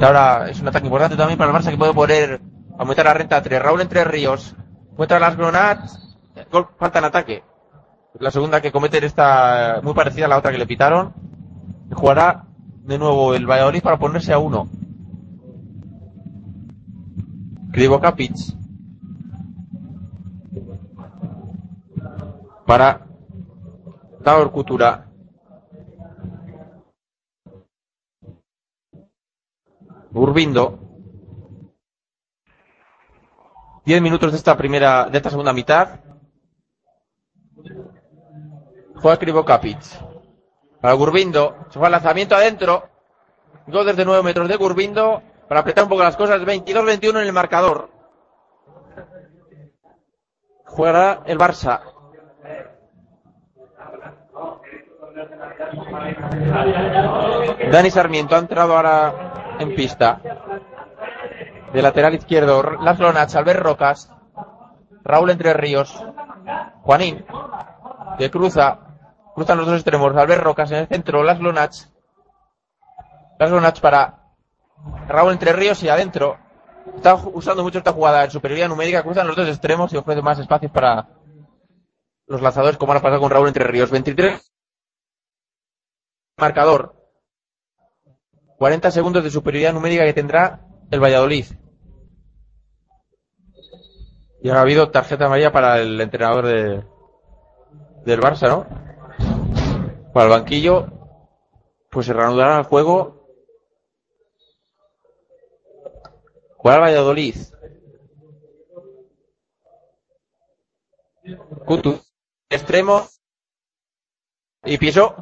Ahora es un ataque importante también para el Barça que puede poner aumentar la renta entre Raúl Entre Ríos. Encuentra las Lonats. Gol, falta en ataque. La segunda que cometen está muy parecida a la otra que le pitaron. Jugará de nuevo el Valladolid para ponerse a uno. Krivokapic. Para Taor Kutura. Urbindo. 10 minutos de esta primera, de esta segunda mitad. Juega Krivokapic. Para Gurbindo. Se fue al lanzamiento adentro. Gol desde 9 metros de Gurbindo. Para apretar un poco las cosas. 22-21 en el marcador. Jugará el Barça. Dani Sarmiento ha entrado ahora en pista. De lateral izquierdo, Las Lonats, Albert Rocas, Raúl Entre Ríos, Juanín, que cruza, cruzan los dos extremos, Albert Rocas en el centro, Las Lonats, Las Lonats para Raúl Entre Ríos y adentro. Está usando mucho esta jugada en superioridad numérica, cruzan los dos extremos y ofrece más espacios para los lanzadores, como ahora pasa con Raúl Entre Ríos. 23 marcador. 40 segundos de superioridad numérica que tendrá el Valladolid. Y ha habido tarjeta amarilla para el entrenador de, del Barça, ¿no? Para el banquillo. pues se reanudará el juego. Jugar Valladolid. Kutu, extremo. Y pisó.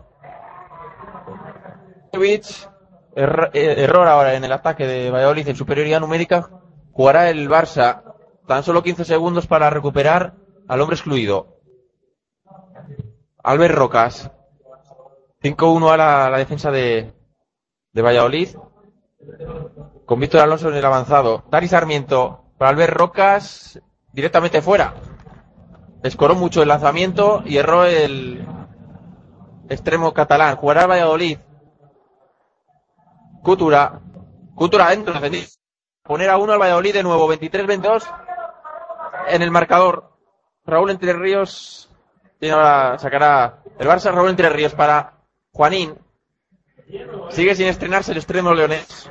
Error, error ahora en el ataque de Valladolid en superioridad numérica. Jugará el Barça tan solo 15 segundos para recuperar al hombre excluido. Albert Rocas. 5-1 a la, defensa de, de Valladolid. Con Víctor Alonso en el avanzado. Dari Sarmiento para Albert Rocas directamente fuera. Escoró mucho el lanzamiento y erró el extremo catalán. Jugará Valladolid. Cutura. Cutura dentro. defendido. Poner a uno al Valladolid de nuevo. 23-22 en el marcador. Raúl Entre Ríos tiene ahora, sacará el Barça Raúl Entre Ríos para Juanín. Sigue sin estrenarse el extremo leonés.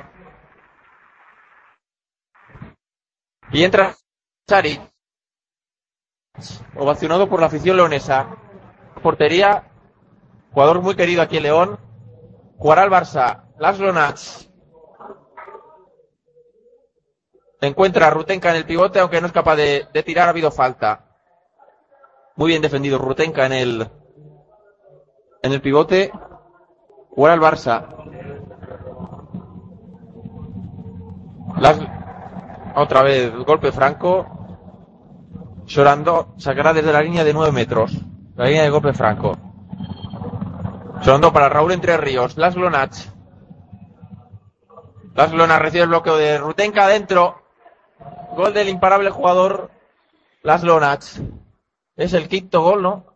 Y entra Sari. Ovacionado por la afición leonesa. Portería. Jugador muy querido aquí en León. Jugará el Barça. Laszlo Nats. Encuentra a Rutenka en el pivote, aunque no es capaz de, tirar, ha habido falta. Muy bien defendido Rutenka en el, en el pivote. Jugará el Barça. Las, otra vez, golpe franco. Llorando, sacará desde la línea de 9 metros. La línea de golpe franco. Llorando para Raúl Entre Ríos. Las Lonach. Las Lonach recibe el bloqueo de Rutenka adentro. Gol del imparable jugador Las Lonach. Es el quinto gol, ¿no?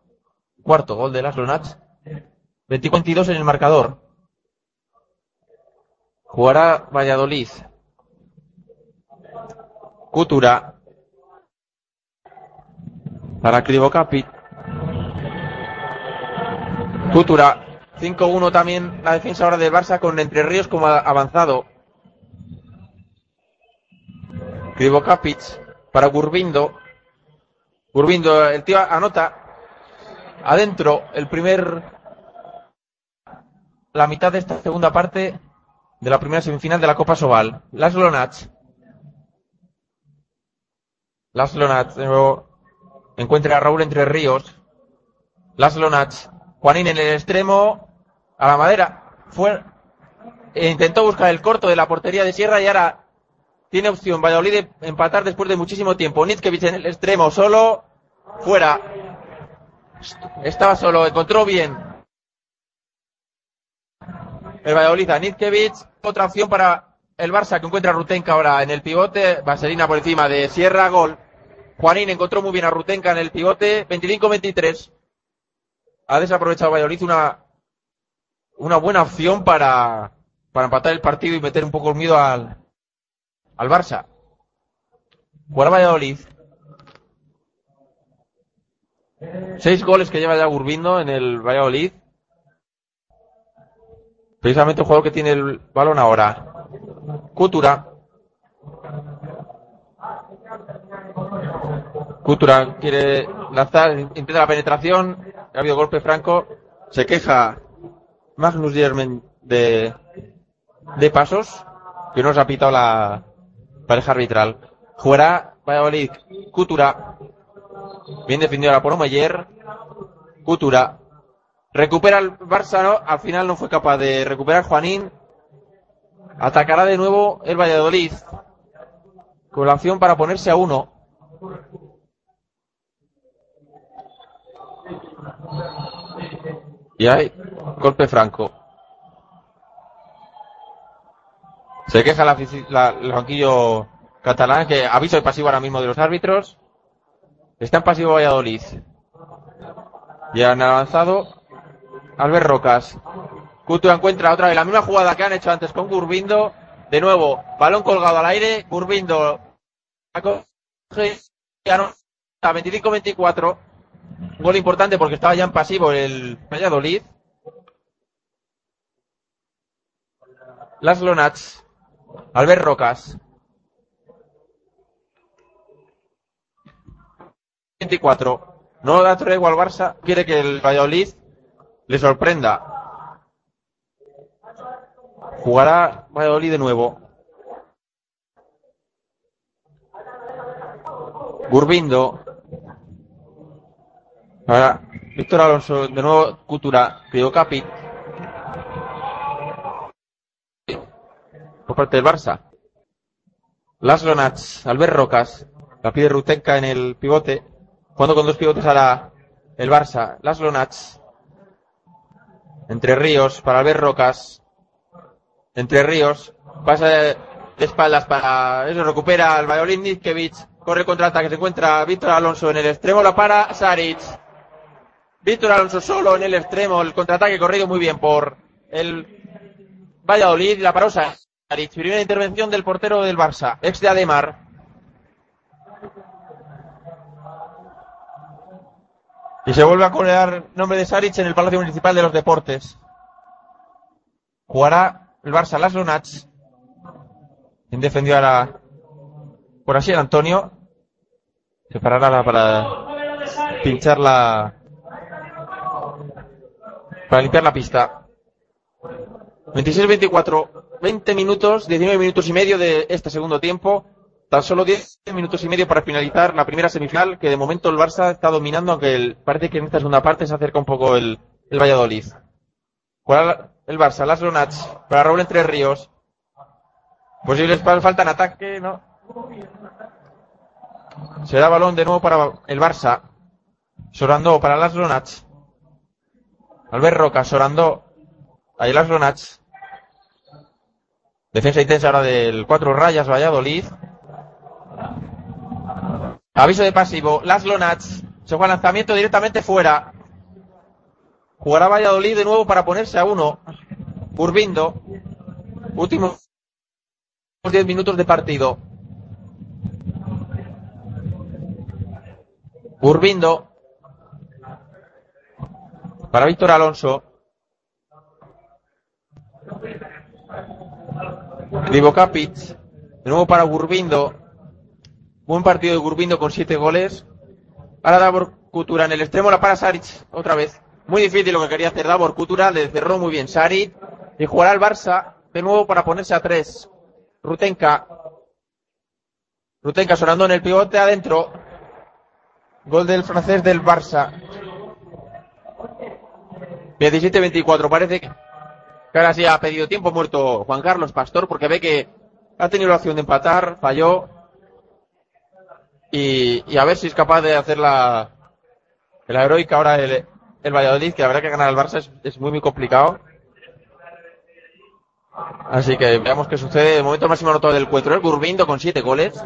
Cuarto gol de Las Lonach. 20-22 en el marcador. Jugará Valladolid. Cutura. Para Cribocapit. Cutura. 5-1 también la defensa ahora del Barça con Entre Ríos como avanzado. Krivokapic para Gurbindo. Gurbindo, el tío anota. Adentro, el primer. La mitad de esta segunda parte de la primera semifinal de la Copa Sobal. Laszlo Nats. Laszlo Nats, de nuevo, encuentra a Raúl entre ríos. Laszlo Nats. Juanín en el extremo. A la madera. Fue. e intentó buscar el corto de la portería de Sierra y ahora tiene opción Valladolid de empatar después de muchísimo tiempo. Nitzkevich en el extremo, solo, fuera. Estaba solo, encontró bien. El Valladolid a Nitzkevich. Otra opción para el Barça que encuentra a Rutenka ahora en el pivote. Vaselina por encima de Sierra, gol. Juanín encontró muy bien a Rutenka en el pivote. 25-23. Ha desaprovechado Valladolid una, una buena opción para, para empatar el partido y meter un poco el miedo al, al Barça. Juega Valladolid. Seis goles que lleva ya Gurbindo en el Valladolid. Precisamente el jugador que tiene el balón ahora. Cutura. Cutura quiere lanzar, intenta la penetración. Ha habido golpe franco. Se queja Magnus Germen de, de pasos. Que no se ha pitado la, pareja arbitral. Jugará Valladolid, Cutura. Bien defendido ahora por Omeyer. Cutura. Recupera el Barça, al final no fue capaz de recuperar Juanín. Atacará de nuevo el Valladolid. Con la opción para ponerse a uno. Y hay golpe franco. Se queja la, la, el banquillo catalán que aviso de pasivo ahora mismo de los árbitros. Está en pasivo Valladolid. Ya han avanzado. Albert Rocas. Cutua encuentra otra vez la misma jugada que han hecho antes con Gurbindo. De nuevo, balón colgado al aire. Gurbindo. A 25-24. Gol importante porque estaba ya en pasivo el Valladolid. Las Lonats. Albert Rocas. 24. No da tregua al Barça. Quiere que el Valladolid le sorprenda. Jugará Valladolid de nuevo. Gurbindo. Ahora, Víctor Alonso, de nuevo Cultura, Pío Capi. Por parte del Barça. Laszlo Nats, Albert Rocas, la pide Rutenka en el pivote. Jugando con dos pivotes a el Barça. Laszlo Nats. Entre Ríos para Albert Rocas. Entre Ríos. Pasa de espaldas para. Eso recupera el Valladolid Nizkevich. Corre contraataque. Se encuentra Víctor Alonso en el extremo. La para Saric. Víctor Alonso solo en el extremo. El contraataque corrido muy bien por el Valladolid. La paró Saric. Primera intervención del portero del Barça. Ex de Ademar. Y se vuelve a colear nombre de Saric en el Palacio Municipal de los Deportes. Jugará el Barça Las Lunats. Quien defendió ahora por así el Antonio. Se parará para pinchar la. Para limpiar la pista. 26-24. 20 minutos, 19 minutos y medio de este segundo tiempo. Tan solo 10 minutos y medio para finalizar la primera semifinal, que de momento el Barça está dominando, aunque parece que en esta segunda parte se acerca un poco el, el Valladolid. Juega el Barça, las Lunats, para Raúl Entre Ríos. Posibles falta en ataque, ¿no? Se da balón de nuevo para el Barça. Sorando para las Lunats. Albert Roca, Sorando. Ahí las Lunats. Defensa intensa ahora del 4 rayas Valladolid. Aviso de pasivo. Laszlo Nats. Se juega lanzamiento directamente fuera. Jugará Valladolid de nuevo para ponerse a uno. Urbindo. Últimos 10 minutos de partido. Urbindo. Para Víctor Alonso. Divo Capic. De nuevo para Gurbindo. Buen partido de Gurbindo con siete goles. Ahora Davor Kutura en el extremo, la para Saric otra vez. Muy difícil lo que quería hacer Davor Kutura, le cerró muy bien Saric. Y jugará el Barça de nuevo para ponerse a tres. Rutenka. Rutenka sonando en el pivote adentro. Gol del francés del Barça. 17-24. Parece que ahora sí ha pedido tiempo muerto Juan Carlos Pastor porque ve que ha tenido la opción de empatar, falló. Y, y a ver si es capaz de hacer la, la heroica ahora el, el Valladolid, que la verdad que ganar al Barça es, es muy, muy complicado. Así que veamos qué sucede. De momento máximo anotado del encuentro. El Gurbindo con siete goles.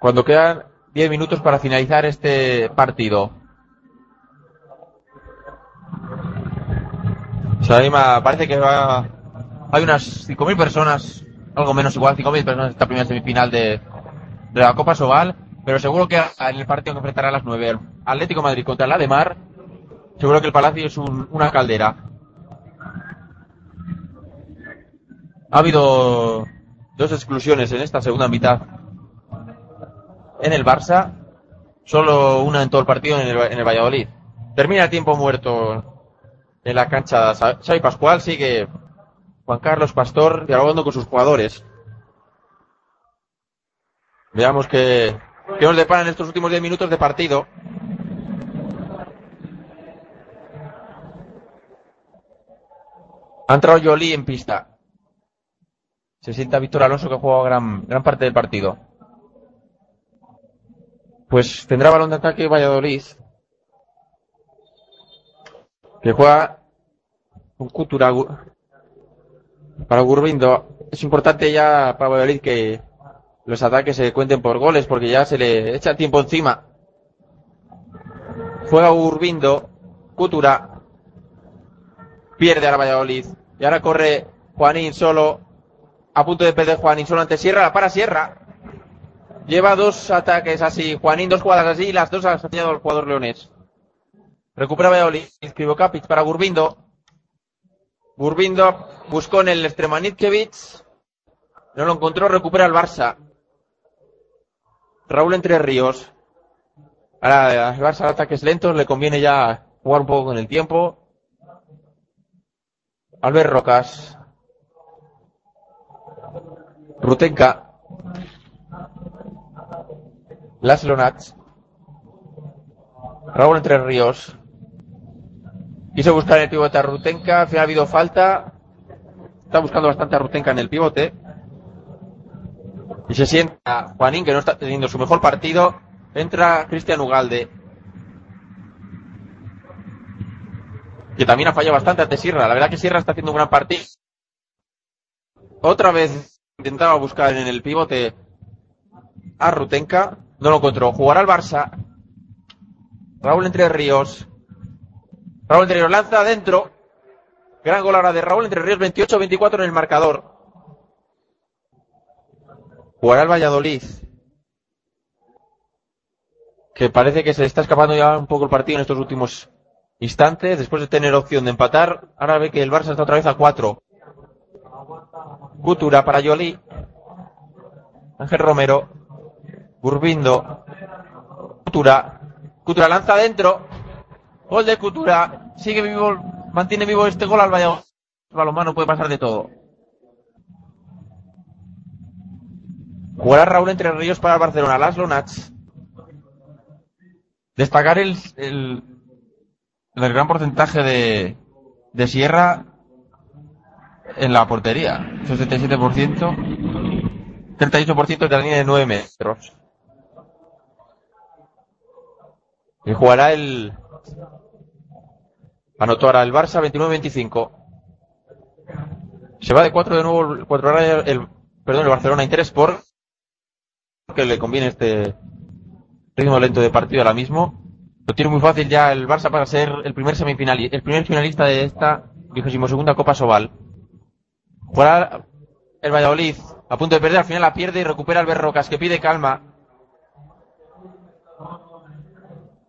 Cuando quedan 10 minutos para finalizar este partido. Se anima, parece que va, hay unas 5.000 personas, algo menos igual, 5.000 personas en esta primera semifinal de, de la Copa Sobal, pero seguro que en el partido que enfrentará a las 9 el Atlético de Madrid contra el Ademar, seguro que el Palacio es un- una caldera. Ha habido dos exclusiones en esta segunda mitad en el Barça, solo una en todo el partido en el, en el Valladolid. Termina el tiempo muerto en la cancha Xavi Pascual, sigue Juan Carlos Pastor dialogando con sus jugadores. Veamos qué, qué nos deparan estos últimos 10 minutos de partido. Ha entrado Jolie en pista. Se sienta Víctor Alonso que ha jugado gran, gran parte del partido. Pues tendrá balón de ataque Valladolid. Que juega con Cultura para Gurbindo. Es importante ya para Valladolid que los ataques se cuenten por goles porque ya se le echa tiempo encima. Juega Gurbindo. Cultura. Pierde a la Valladolid. Y ahora corre Juanín solo. A punto de perder Juanín solo ante Sierra. La para Sierra. Lleva dos ataques así. Juanín dos jugadas así y las dos ha fallado el jugador leonés. Recupera Valladolid. Escribo Capic para Gurbindo. Gurbindo buscó en el extremo. No lo encontró. Recupera el Barça. Raúl Entre Ríos. Ahora el Barça ataques lentos. Le conviene ya jugar un poco con el tiempo. Albert Rocas. Rutenka. Laszlo Nats. Raúl Entre Ríos. Quiso buscar el pivote a Rutenka, al ha habido falta. Está buscando bastante a Rutenka en el pivote. Y se sienta Juanín, que no está teniendo su mejor partido. Entra Cristian Ugalde. Que también ha fallado bastante ante Sierra. La verdad que Sierra está haciendo un gran partido. Otra vez intentaba buscar en el pivote a Rutenka. No lo encontró. Jugará al Barça. Raúl Entre Ríos. Raúl Entre Ríos lanza adentro. Gran gol ahora de Raúl Entre Ríos, 28-24 en el marcador. Jugará el Valladolid. Que parece que se está escapando ya un poco el partido en estos últimos instantes. Después de tener opción de empatar, ahora ve que el Barça está otra vez a 4. Cutura para Yoli. Ángel Romero. Burbindo. Cutura. Cutura lanza adentro. Gol de Cutura. Sigue vivo, mantiene vivo este gol al Valladolid. El balonmano puede pasar de todo. Jugará Raúl Entre Ríos para el Barcelona. Las Nats. Destacar el, el, el gran porcentaje de, de Sierra en la portería. 67%. 38% de la línea de 9 metros. Y jugará el... Anotó ahora el Barça 29-25. Se va de 4 de nuevo el, 4 horas el, perdón, el Barcelona Interesport. Que le conviene este ritmo lento de partido ahora mismo. Lo tiene muy fácil ya el Barça para ser el primer semifinalista, el primer finalista de esta 22 segunda Copa Sobal. Jugará el Valladolid a punto de perder, al final la pierde y recupera Albert Rocas que pide calma.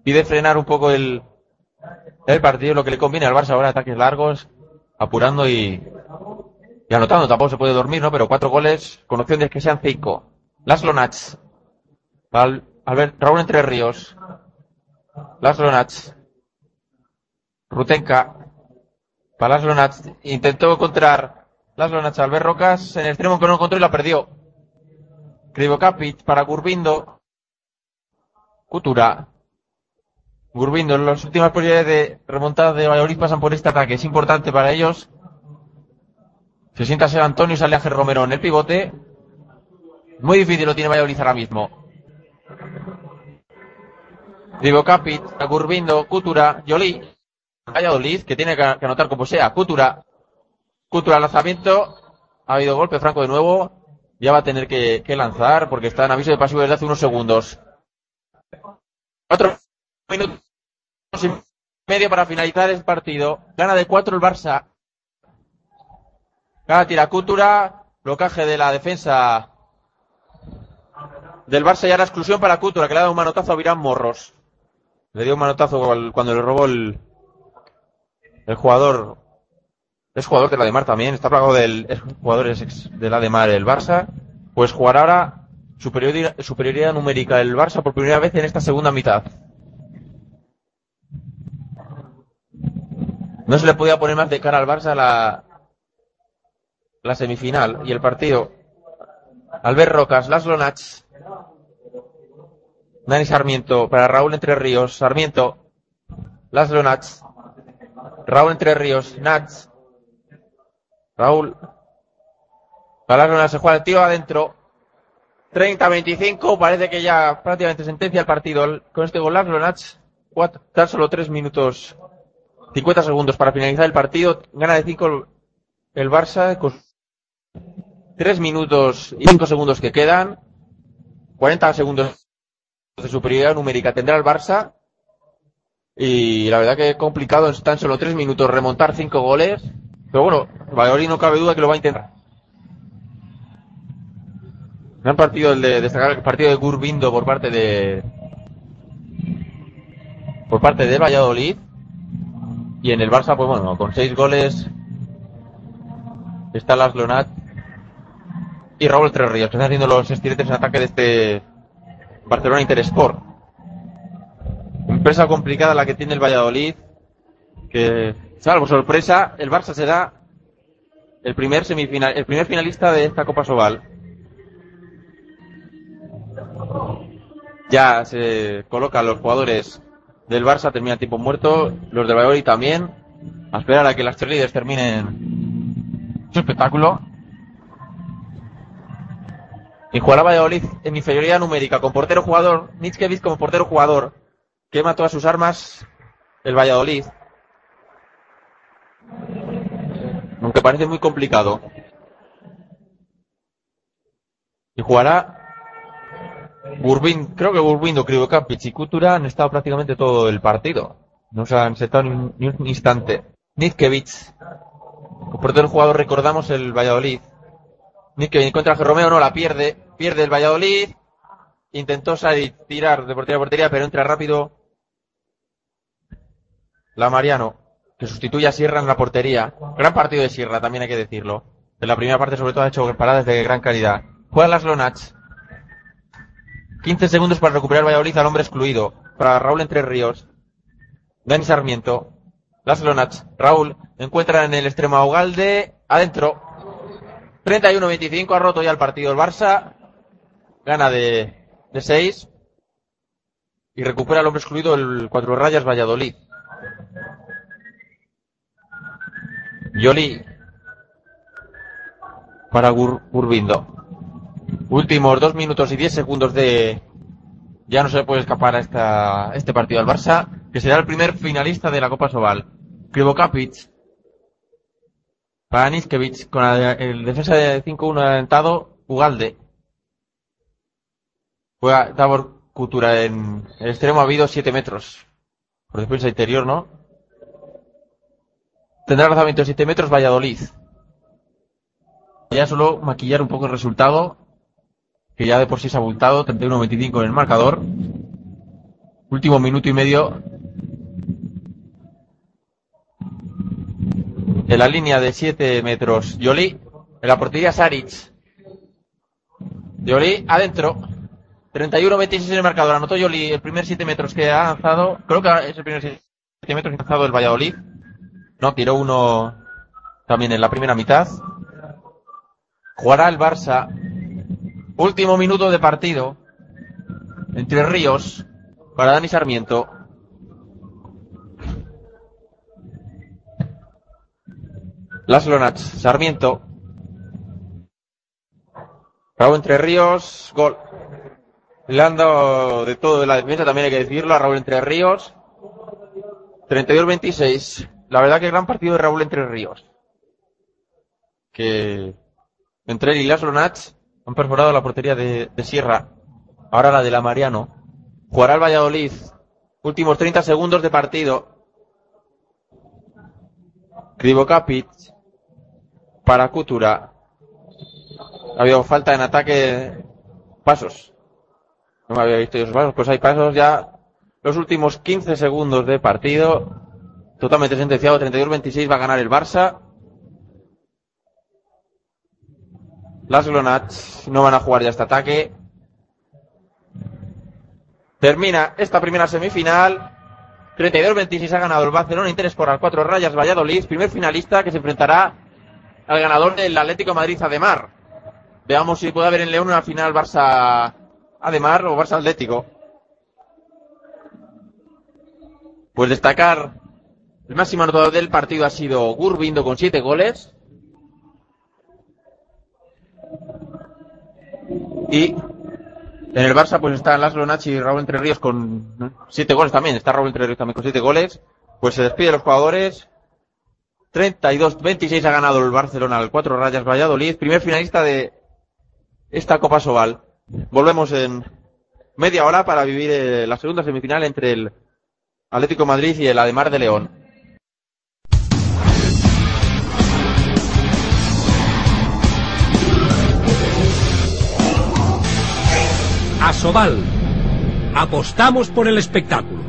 Pide frenar un poco el, el partido, lo que le conviene al Barça ahora, ataques largos, apurando y, y anotando. Tampoco se puede dormir, ¿no? Pero cuatro goles con opción de que sean cinco. Laszlo Nats. Al, Albert, Raúl Entre Ríos. Laszlo Nats. Rutenka. Para Laszlo Nats. Intentó encontrar Laszlo Nats Albert Rocas en el extremo que no encontró y la perdió. Krivokapit para Gurbindo. Cutura. Gurbindo, las últimas posibilidades de remontada de Valladolid pasan por este ataque. Es importante para ellos. Se sienta ser Antonio y sale Ángel Romero en el pivote. Muy difícil lo tiene Valladolid ahora mismo. Divo Capit, Gurbindo, Cutura, Yoli. Valladolid, que tiene que anotar como sea. Cutura. Cutura lanzamiento. Ha habido golpe franco de nuevo. Ya va a tener que, lanzar porque está en aviso de pasivo desde hace unos segundos. Otro minutos y medio para finalizar el partido. Gana de cuatro el Barça. Gana tira Cutura. Blocaje de la defensa del Barça y ahora exclusión para Cutura, que le ha dado un manotazo a Virán Morros. Le dio un manotazo cuando le robó el, el jugador. Es jugador de la de Mar también, está plagado del jugador de la de Mar el Barça. Pues jugar ahora superioridad, numérica del Barça por primera vez en esta segunda mitad. No se le podía poner más de cara al Barça la, la semifinal y el partido. Albert Rocas, Laszlo Nats, Dani Sarmiento para Raúl Entre Ríos, Sarmiento, Laszlo Nats, Raúl Entre Ríos, Nats, Raúl, para Laszlo Nats se juega el tiro adentro, 30-25, parece que ya prácticamente sentencia el partido con este gol Laszlo Nats, tan solo 3 minutos 50 segundos para finalizar el partido, gana de 5 el Barça con 3 minutos y 5 segundos que quedan, 40 segundos de superioridad numérica tendrá el Barça. Y la verdad que complicado en tan solo 3 minutos remontar 5 goles. Pero bueno, Valladolid no cabe duda que lo va a intentar. Gran partido el de destacar el partido de Gurbindo por parte de por parte de Valladolid. Y en el Barça, pues bueno, con 6 goles está Las Lonat y Raúl Tres Ríos, que están haciendo los estiretes en ataque de este Barcelona Interesport. Empresa complicada la que tiene el Valladolid, que salvo sorpresa, el Barça se da el primer semifinal, el primer finalista de esta Copa Sobal. Ya se colocan los jugadores del Barça, termina tiempo muerto, los del Valladolid también. A esperar a que las cheerleaders terminen su espectáculo. Y jugará Valladolid en inferioridad numérica con portero jugador, Nitzkevich como portero jugador. Quema todas sus armas el Valladolid. Aunque parece muy complicado. Y jugará Burbin, creo que Burbindo, Krivokapic y Kutura han estado prácticamente todo el partido. No se han sentado ni un, instante. Nitkevich, por todo el jugador recordamos el Valladolid. Nitkevich encuentra a Romeo, no la pierde. Pierde el Valladolid. Intentó salir, tirar de portería a portería, pero entra rápido. La Mariano, que sustituye a Sierra en la portería. Gran partido de Sierra, también hay que decirlo. En la primera parte, sobre todo, ha hecho paradas de gran calidad. Juega las Lonach. 15 segundos para recuperar Valladolid al hombre excluido. Para Raúl Entre Ríos. Dani Sarmiento. Las Lonach. Raúl encuentra en el extremo a Ugalde. Adentro. 31-25. Ha roto ya el partido el Barça. Gana de, de 6. Y recupera al hombre excluido el cuatro rayas Valladolid. Yoli. Para Gur Gurbindo. Últimos dos minutos y diez segundos de. Ya no se puede escapar a esta, este partido al Barça, que será el primer finalista de la Copa Sobal. Krivokapic. Para Niskevich, con el defensa de 5-1 adelantado, Ugalde. Juega Davor Kutura en el extremo, ha habido 7 metros. Por defensa interior, ¿no? Tendrá lanzamiento de 7 metros Valladolid. Ya solo maquillar un poco el resultado, que ya de por sí ha abultado, 31-25 en el marcador. Último minuto y medio. En la línea de 7 metros, Yoli. En la portería, Saric. Yoli, adentro. 31-26 en el marcador. Anotó Yoli el primer 7 metros que ha lanzado. Creo que es el primer 7 metros que ha lanzado el Valladolid. No, tiró uno también en la primera mitad. Jugará el Barça. Último minuto de partido. Entre Ríos. Para Dani Sarmiento. Las Lonach. Sarmiento. Raúl Entre Ríos. Gol. Le han de todo de la defensa, también hay que decirlo, a Raúl Entre Ríos. 32-26. La verdad que gran partido de Raúl Entre Ríos. Que entre él y Laszlo Nats han perforado la portería de, Sierra. Ahora la de la Mariano. Jugará el Valladolid. Últimos 30 segundos de partido. Krivokapic. Para Kutura. Ha habido falta en ataque. Pasos. No me había visto esos pasos. Pues hay pasos ya. Los últimos 15 segundos de partido. Totalmente sentenciado. 32-26 va a ganar el Barça. Las Lonats no van a jugar ya este ataque. Termina esta primera semifinal. 32-26 ha ganado el Barcelona Interés por las cuatro rayas Valladolid. Primer finalista que se enfrentará al ganador del Atlético Madrid Ademar. Veamos si puede haber en León una final Barça Ademar o Barça Atlético. Pues destacar el máximo anotador del partido ha sido Gurbindo con siete goles. Y en el Barça pues están Laszlo Nachi y Raúl Entre Ríos con siete goles también. Está Raúl Entre Ríos también con siete goles. Pues se despide los jugadores. 32-26 ha ganado el Barcelona al cuatro rayas Valladolid. Primer finalista de esta Copa Sobal. Volvemos en media hora para vivir eh, la segunda semifinal entre el Atlético Madrid y el Ademar de León. Asobal. Apostamos por el espectáculo.